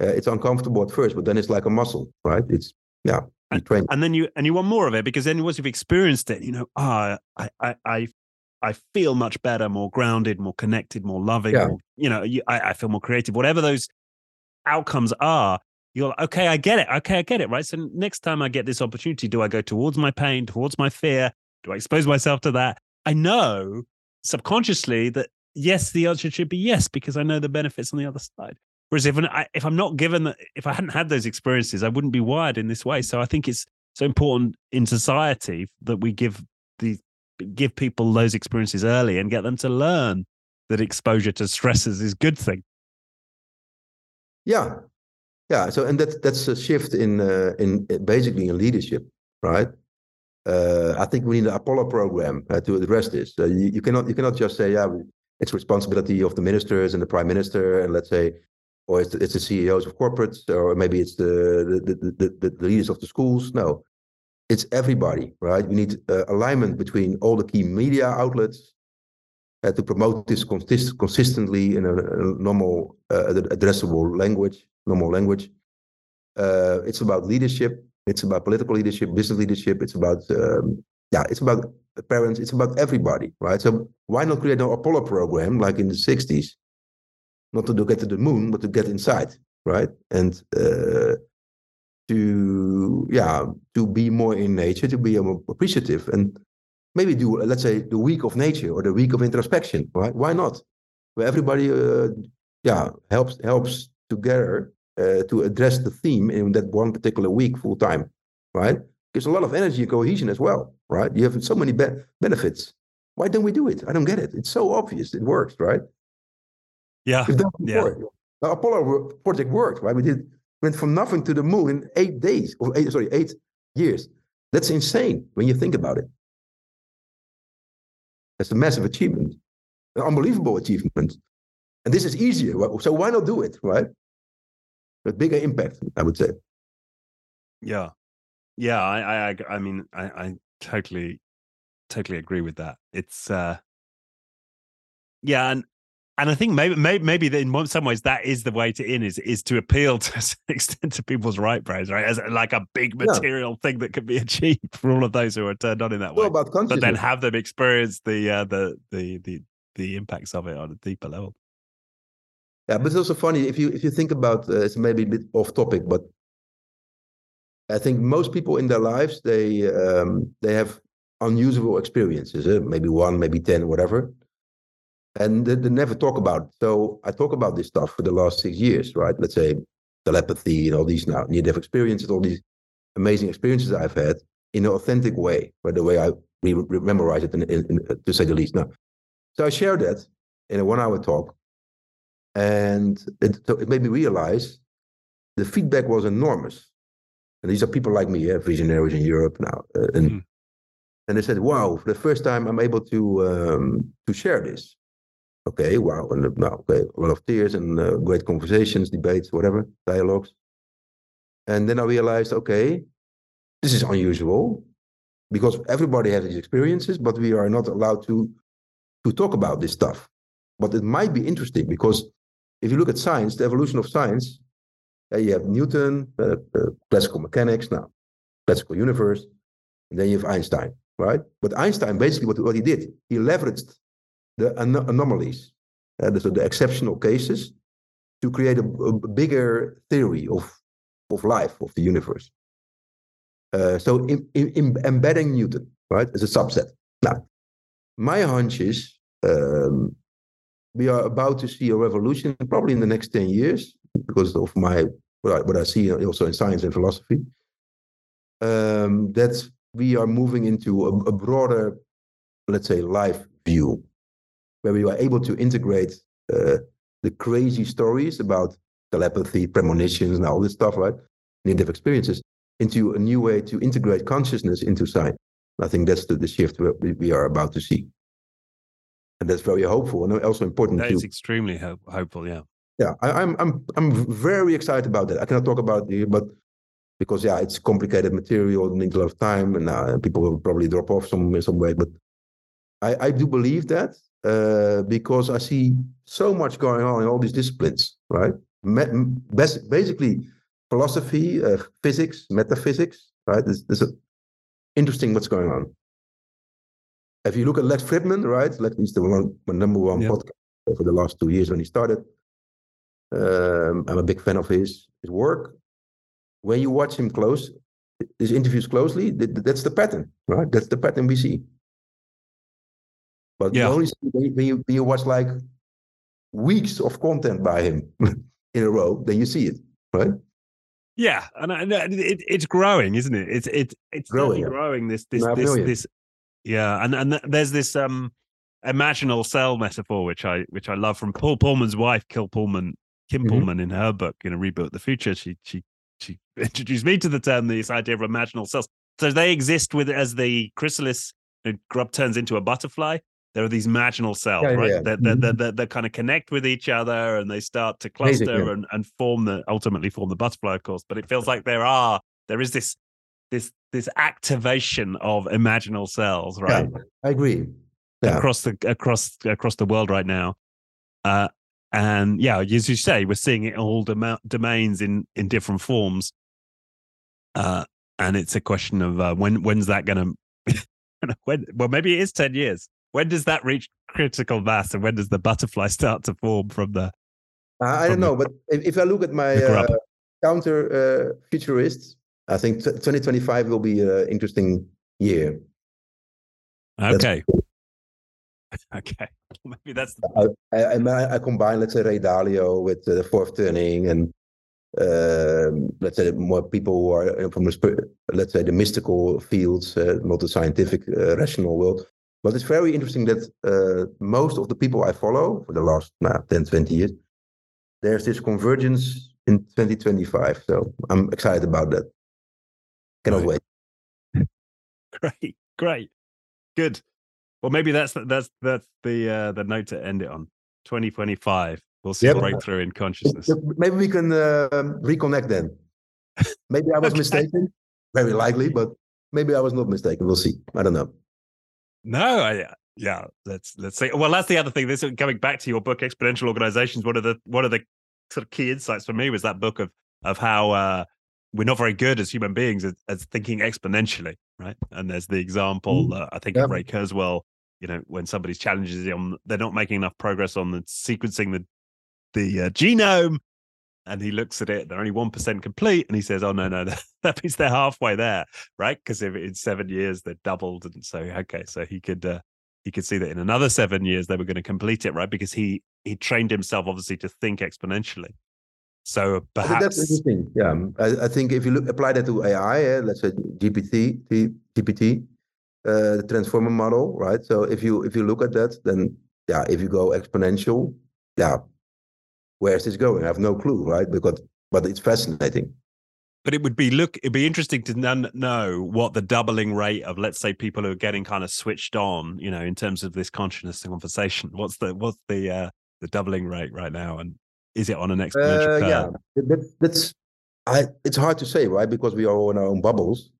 Uh, it's uncomfortable at first, but then it's like a muscle, right? It's yeah, train. And then you and you want more of it because then once you've experienced it, you know, ah, oh, I, I, I, I feel much better, more grounded, more connected, more loving. Yeah. More, you know, you, I, I feel more creative. Whatever those outcomes are, you're like, okay, I get it. Okay, I get it. Right. So next time I get this opportunity, do I go towards my pain, towards my fear? Do I expose myself to that? I know subconsciously that yes, the answer should be yes because I know the benefits on the other side. Whereas if I, if I'm not given that, if I hadn't had those experiences, I wouldn't be wired in this way. So I think it's so important in society that we give the give people those experiences early and get them to learn that exposure to stresses is a good thing. Yeah, yeah. So and that that's a shift in uh, in basically in leadership, right? Uh, I think we need an Apollo program uh, to address this. Uh, you, you, cannot you cannot just say yeah it's responsibility of the ministers and the prime minister and let's say or it's the, it's the CEOs of corporates or maybe it's the the, the, the, leaders of the schools. No, it's everybody, right? We need uh, alignment between all the key media outlets uh, to promote this consist- consistently in a, a normal, uh, addressable language, normal language. Uh, it's about leadership. It's about political leadership, business leadership. It's about um, yeah, it's about parents. It's about everybody, right? So why not create an Apollo program like in the '60s? Not to get to the moon, but to get inside, right? And uh, to yeah to be more in nature to be more appreciative and maybe do let's say the week of nature or the week of introspection right? Why not? Where everybody uh, yeah helps helps together uh, to address the theme in that one particular week full time right? Gives a lot of energy and cohesion as well right? You have so many be- benefits. Why don't we do it? I don't get it. It's so obvious. It works right yeah yeah the apollo project worked right we did went from nothing to the moon in eight days, or eight, sorry, eight years. That's insane when you think about it. That's a massive achievement, an unbelievable achievement. And this is easier. So why not do it, right? A bigger impact, I would say. Yeah. Yeah. I, I, I mean, I, I totally, totally agree with that. It's, uh, yeah. And, and I think maybe, maybe, maybe in some ways that is the way to in is is to appeal to some extent to people's right brains, right? As like a big material yeah. thing that can be achieved for all of those who are turned on in that way. About but then have them experience the uh, the the the the impacts of it on a deeper level. Yeah, but it's also funny if you if you think about uh, it's maybe a bit off topic, but I think most people in their lives they um, they have unusable experiences, uh, maybe one, maybe ten, whatever and they, they, never talk about it. So I talk about this stuff for the last six years, right? Let's say telepathy and all these now near-death experiences, all these amazing experiences I've had in an authentic way, by the way I re- re- memorize it, in, in, in, to say the least. Now, so I shared that in a one-hour talk, and it, so it made me realize the feedback was enormous. And these are people like me, yeah, visionaries in Europe now, uh, and. Mm. And they said, "Wow! For the first time, I'm able to um, to share this." Okay, wow, and now okay, a lot of tears and uh, great conversations, debates, whatever, dialogues. And then I realized, okay, this is unusual because everybody has these experiences, but we are not allowed to to talk about this stuff. But it might be interesting because if you look at science, the evolution of science, uh, you have Newton, uh, uh, classical mechanics, now classical universe, and then you have Einstein, right? But Einstein basically what, what he did, he leveraged the an anomalies, uh, so the exceptional cases, to create a, a bigger theory of, of life, of the universe. Uh, so in, in, embedding Newton, right, as a subset. Now, my hunch is um, we are about to see a revolution probably in the next 10 years because of my what I, what I see also in science and philosophy um, that we are moving into a, a broader let's say life view where we were able to integrate uh, the crazy stories about telepathy, premonitions, and all this stuff, right? Native experiences into a new way to integrate consciousness into science. I think that's the, the shift we, we are about to see. And that's very hopeful and also important. That is extremely hope, hopeful, yeah. Yeah, I, am I'm, I'm I'm very excited about that. I cannot talk about it, but because yeah, it's complicated material, needs a lot of time, and uh, people will probably drop off some in some way. But I, I do believe that, uh, because I see so much going on in all these disciplines, right? Basically, philosophy, uh, physics, metaphysics, right? There's, there's a, interesting what's going on. If you look at Lex Fridman, right? Lex is the one, my number one yep. podcast for the last two years when he started. Um, I'm a big fan of his his work. When you watch him close, his interviews closely, that's the pattern, right? That's the pattern we see. But yeah. you only see when you, when you watch like weeks of content by him in a row, then you see it, right? Yeah, and, and it, it's growing, isn't it? It's it's it's growing, growing. This this this this. Yeah, and and there's this um imaginal cell metaphor, which I which I love from Paul Polman's wife, Kil Polman, Kim mm-hmm. Polman, in her book, you know, Rebuilt the Future. She she she introduced me to the term, this idea of imaginal cells. So they exist with as the chrysalis the grub turns into a butterfly. There are these marginal cells, yeah, right? Yeah. That, that, mm-hmm. that, that, kind of connect with each other and they start to cluster and, and form the ultimately form the butterfly, of course. But it feels like there are there is this this this activation of imaginal cells, right? Yeah, I agree. Across the across across the world right now, uh, and yeah, as you say, we're seeing it in all dom- domains in in different forms, uh, and it's a question of uh, when when's that going to when? Well, maybe it is ten years. When does that reach critical mass, and when does the butterfly start to form from the? I don't know, the, but if, I look at my uh, counter uh, futurists, I think 2025 will be an interesting year. Okay. okay. Maybe that's. The... I, I, I, combine, let's say, Ray Dalio with the fourth turning and uh, let's say more people who are from the, let's say, the mystical fields, uh, not the scientific, uh, rational world. But it's very interesting that uh, most of the people I follow for the last nah, 10, 20 years, there's this convergence in 2025. So I'm excited about that. Cannot right. wait. great, great, good. Well, maybe that's that's that's the uh, the note to end it on. 2025. We'll see yep. a breakthrough in consciousness. Maybe we can uh, reconnect then. Maybe I was okay. mistaken. Very likely, but maybe I was not mistaken. We'll see. I don't know. No, I, yeah. Let's let's see. Well, that's the other thing. This coming back to your book, Exponential Organizations. One of the one of the sort of key insights for me was that book of of how uh, we're not very good as human beings as, as thinking exponentially, right? And there's the example, uh, I think, yeah. of Ray Kurzweil, you know, when somebody's challenges him, they're not making enough progress on the sequencing the the uh, genome, and he looks at it, they're only one percent complete, and he says, "Oh no, no, that means they're halfway there, right? Because if in seven years they're doubled, and so okay, so he could." Uh, he could see that in another seven years they were going to complete it, right? Because he he trained himself obviously to think exponentially. So perhaps that's interesting. Yeah, I, I, think if you look apply that to AI, eh, let's say GPT, GPT, uh, the transformer model, right? So if you if you look at that, then yeah, if you go exponential, yeah, where's this going? I have no clue, right? Because but it's fascinating. But it would be look, it'd be interesting to know what the doubling rate of, let's say, people who are getting kind of switched on, you know, in terms of this consciousness conversation. What's the what's the uh, the doubling rate right now, and is it on an exponential uh, Yeah, that, that's I. It's hard to say, right? Because we are all in our own bubbles.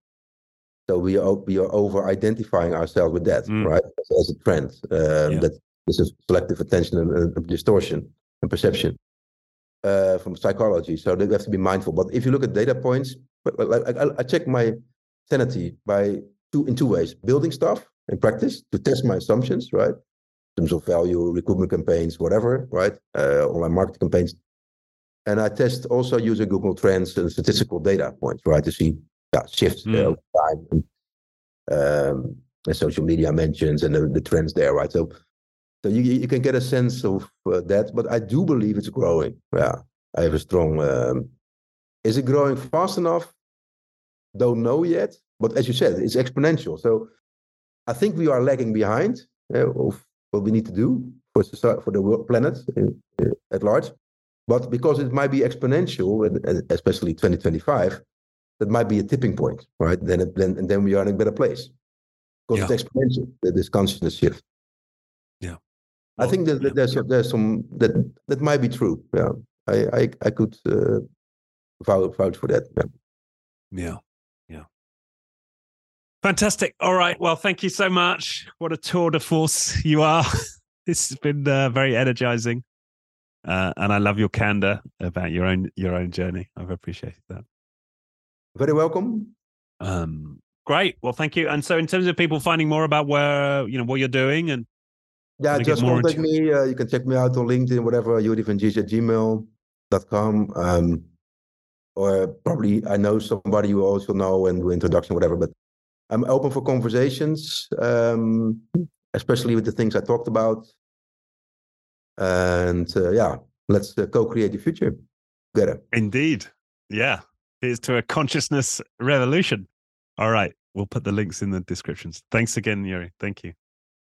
So we are we are over identifying ourselves with that, mm. right? As, as, a trend. Um, yeah. That this is selective attention and, and distortion and perception uh, from psychology. So we have to be mindful. But if you look at data points, I, I, I check my sanity by two in two ways: building stuff in practice to test my assumptions, right? In terms of value, recruitment campaigns, whatever, right? Uh, online marketing campaigns. And I test also using Google Trends and statistical data points, right, to see yeah, shifts mm. over time and, um, and social media mentions and the, the, trends there, right? So, so you you can get a sense of uh, that, but I do believe it's growing. Yeah, I have a strong. Um, is it growing fast enough? Don't know yet, but as you said, it's exponential. So I think we are lagging behind uh, of what we need to do for society, for the world, planet uh, at large. But because it might be exponential, and especially 2025, that might be a tipping point, right? Then, it, then and then we are in a better place because yeah. it's exponential. This consciousness shift. Yeah, I think that, yeah. there's there's some that that might be true. Yeah, I I, I could uh, vouch for that. Yeah. yeah. Fantastic. All right. Well, thank you so much. What a tour de force you are. this has been uh, very energizing. Uh, and I love your candor about your own your own journey. I've appreciated that. Very welcome. Um, great. Well, thank you. And so, in terms of people finding more about where you know what you're doing, and yeah, just contact me. Uh, you can check me out on LinkedIn, whatever. Yuri at gmail.com. Um, or probably I know somebody you also know and do introduction, whatever. But I'm open for conversations, um, especially with the things I talked about. And uh, yeah, let's uh, co-create the future together. Indeed. Yeah. Here's to a consciousness revolution. All right. We'll put the links in the descriptions. Thanks again, Yuri. Thank you.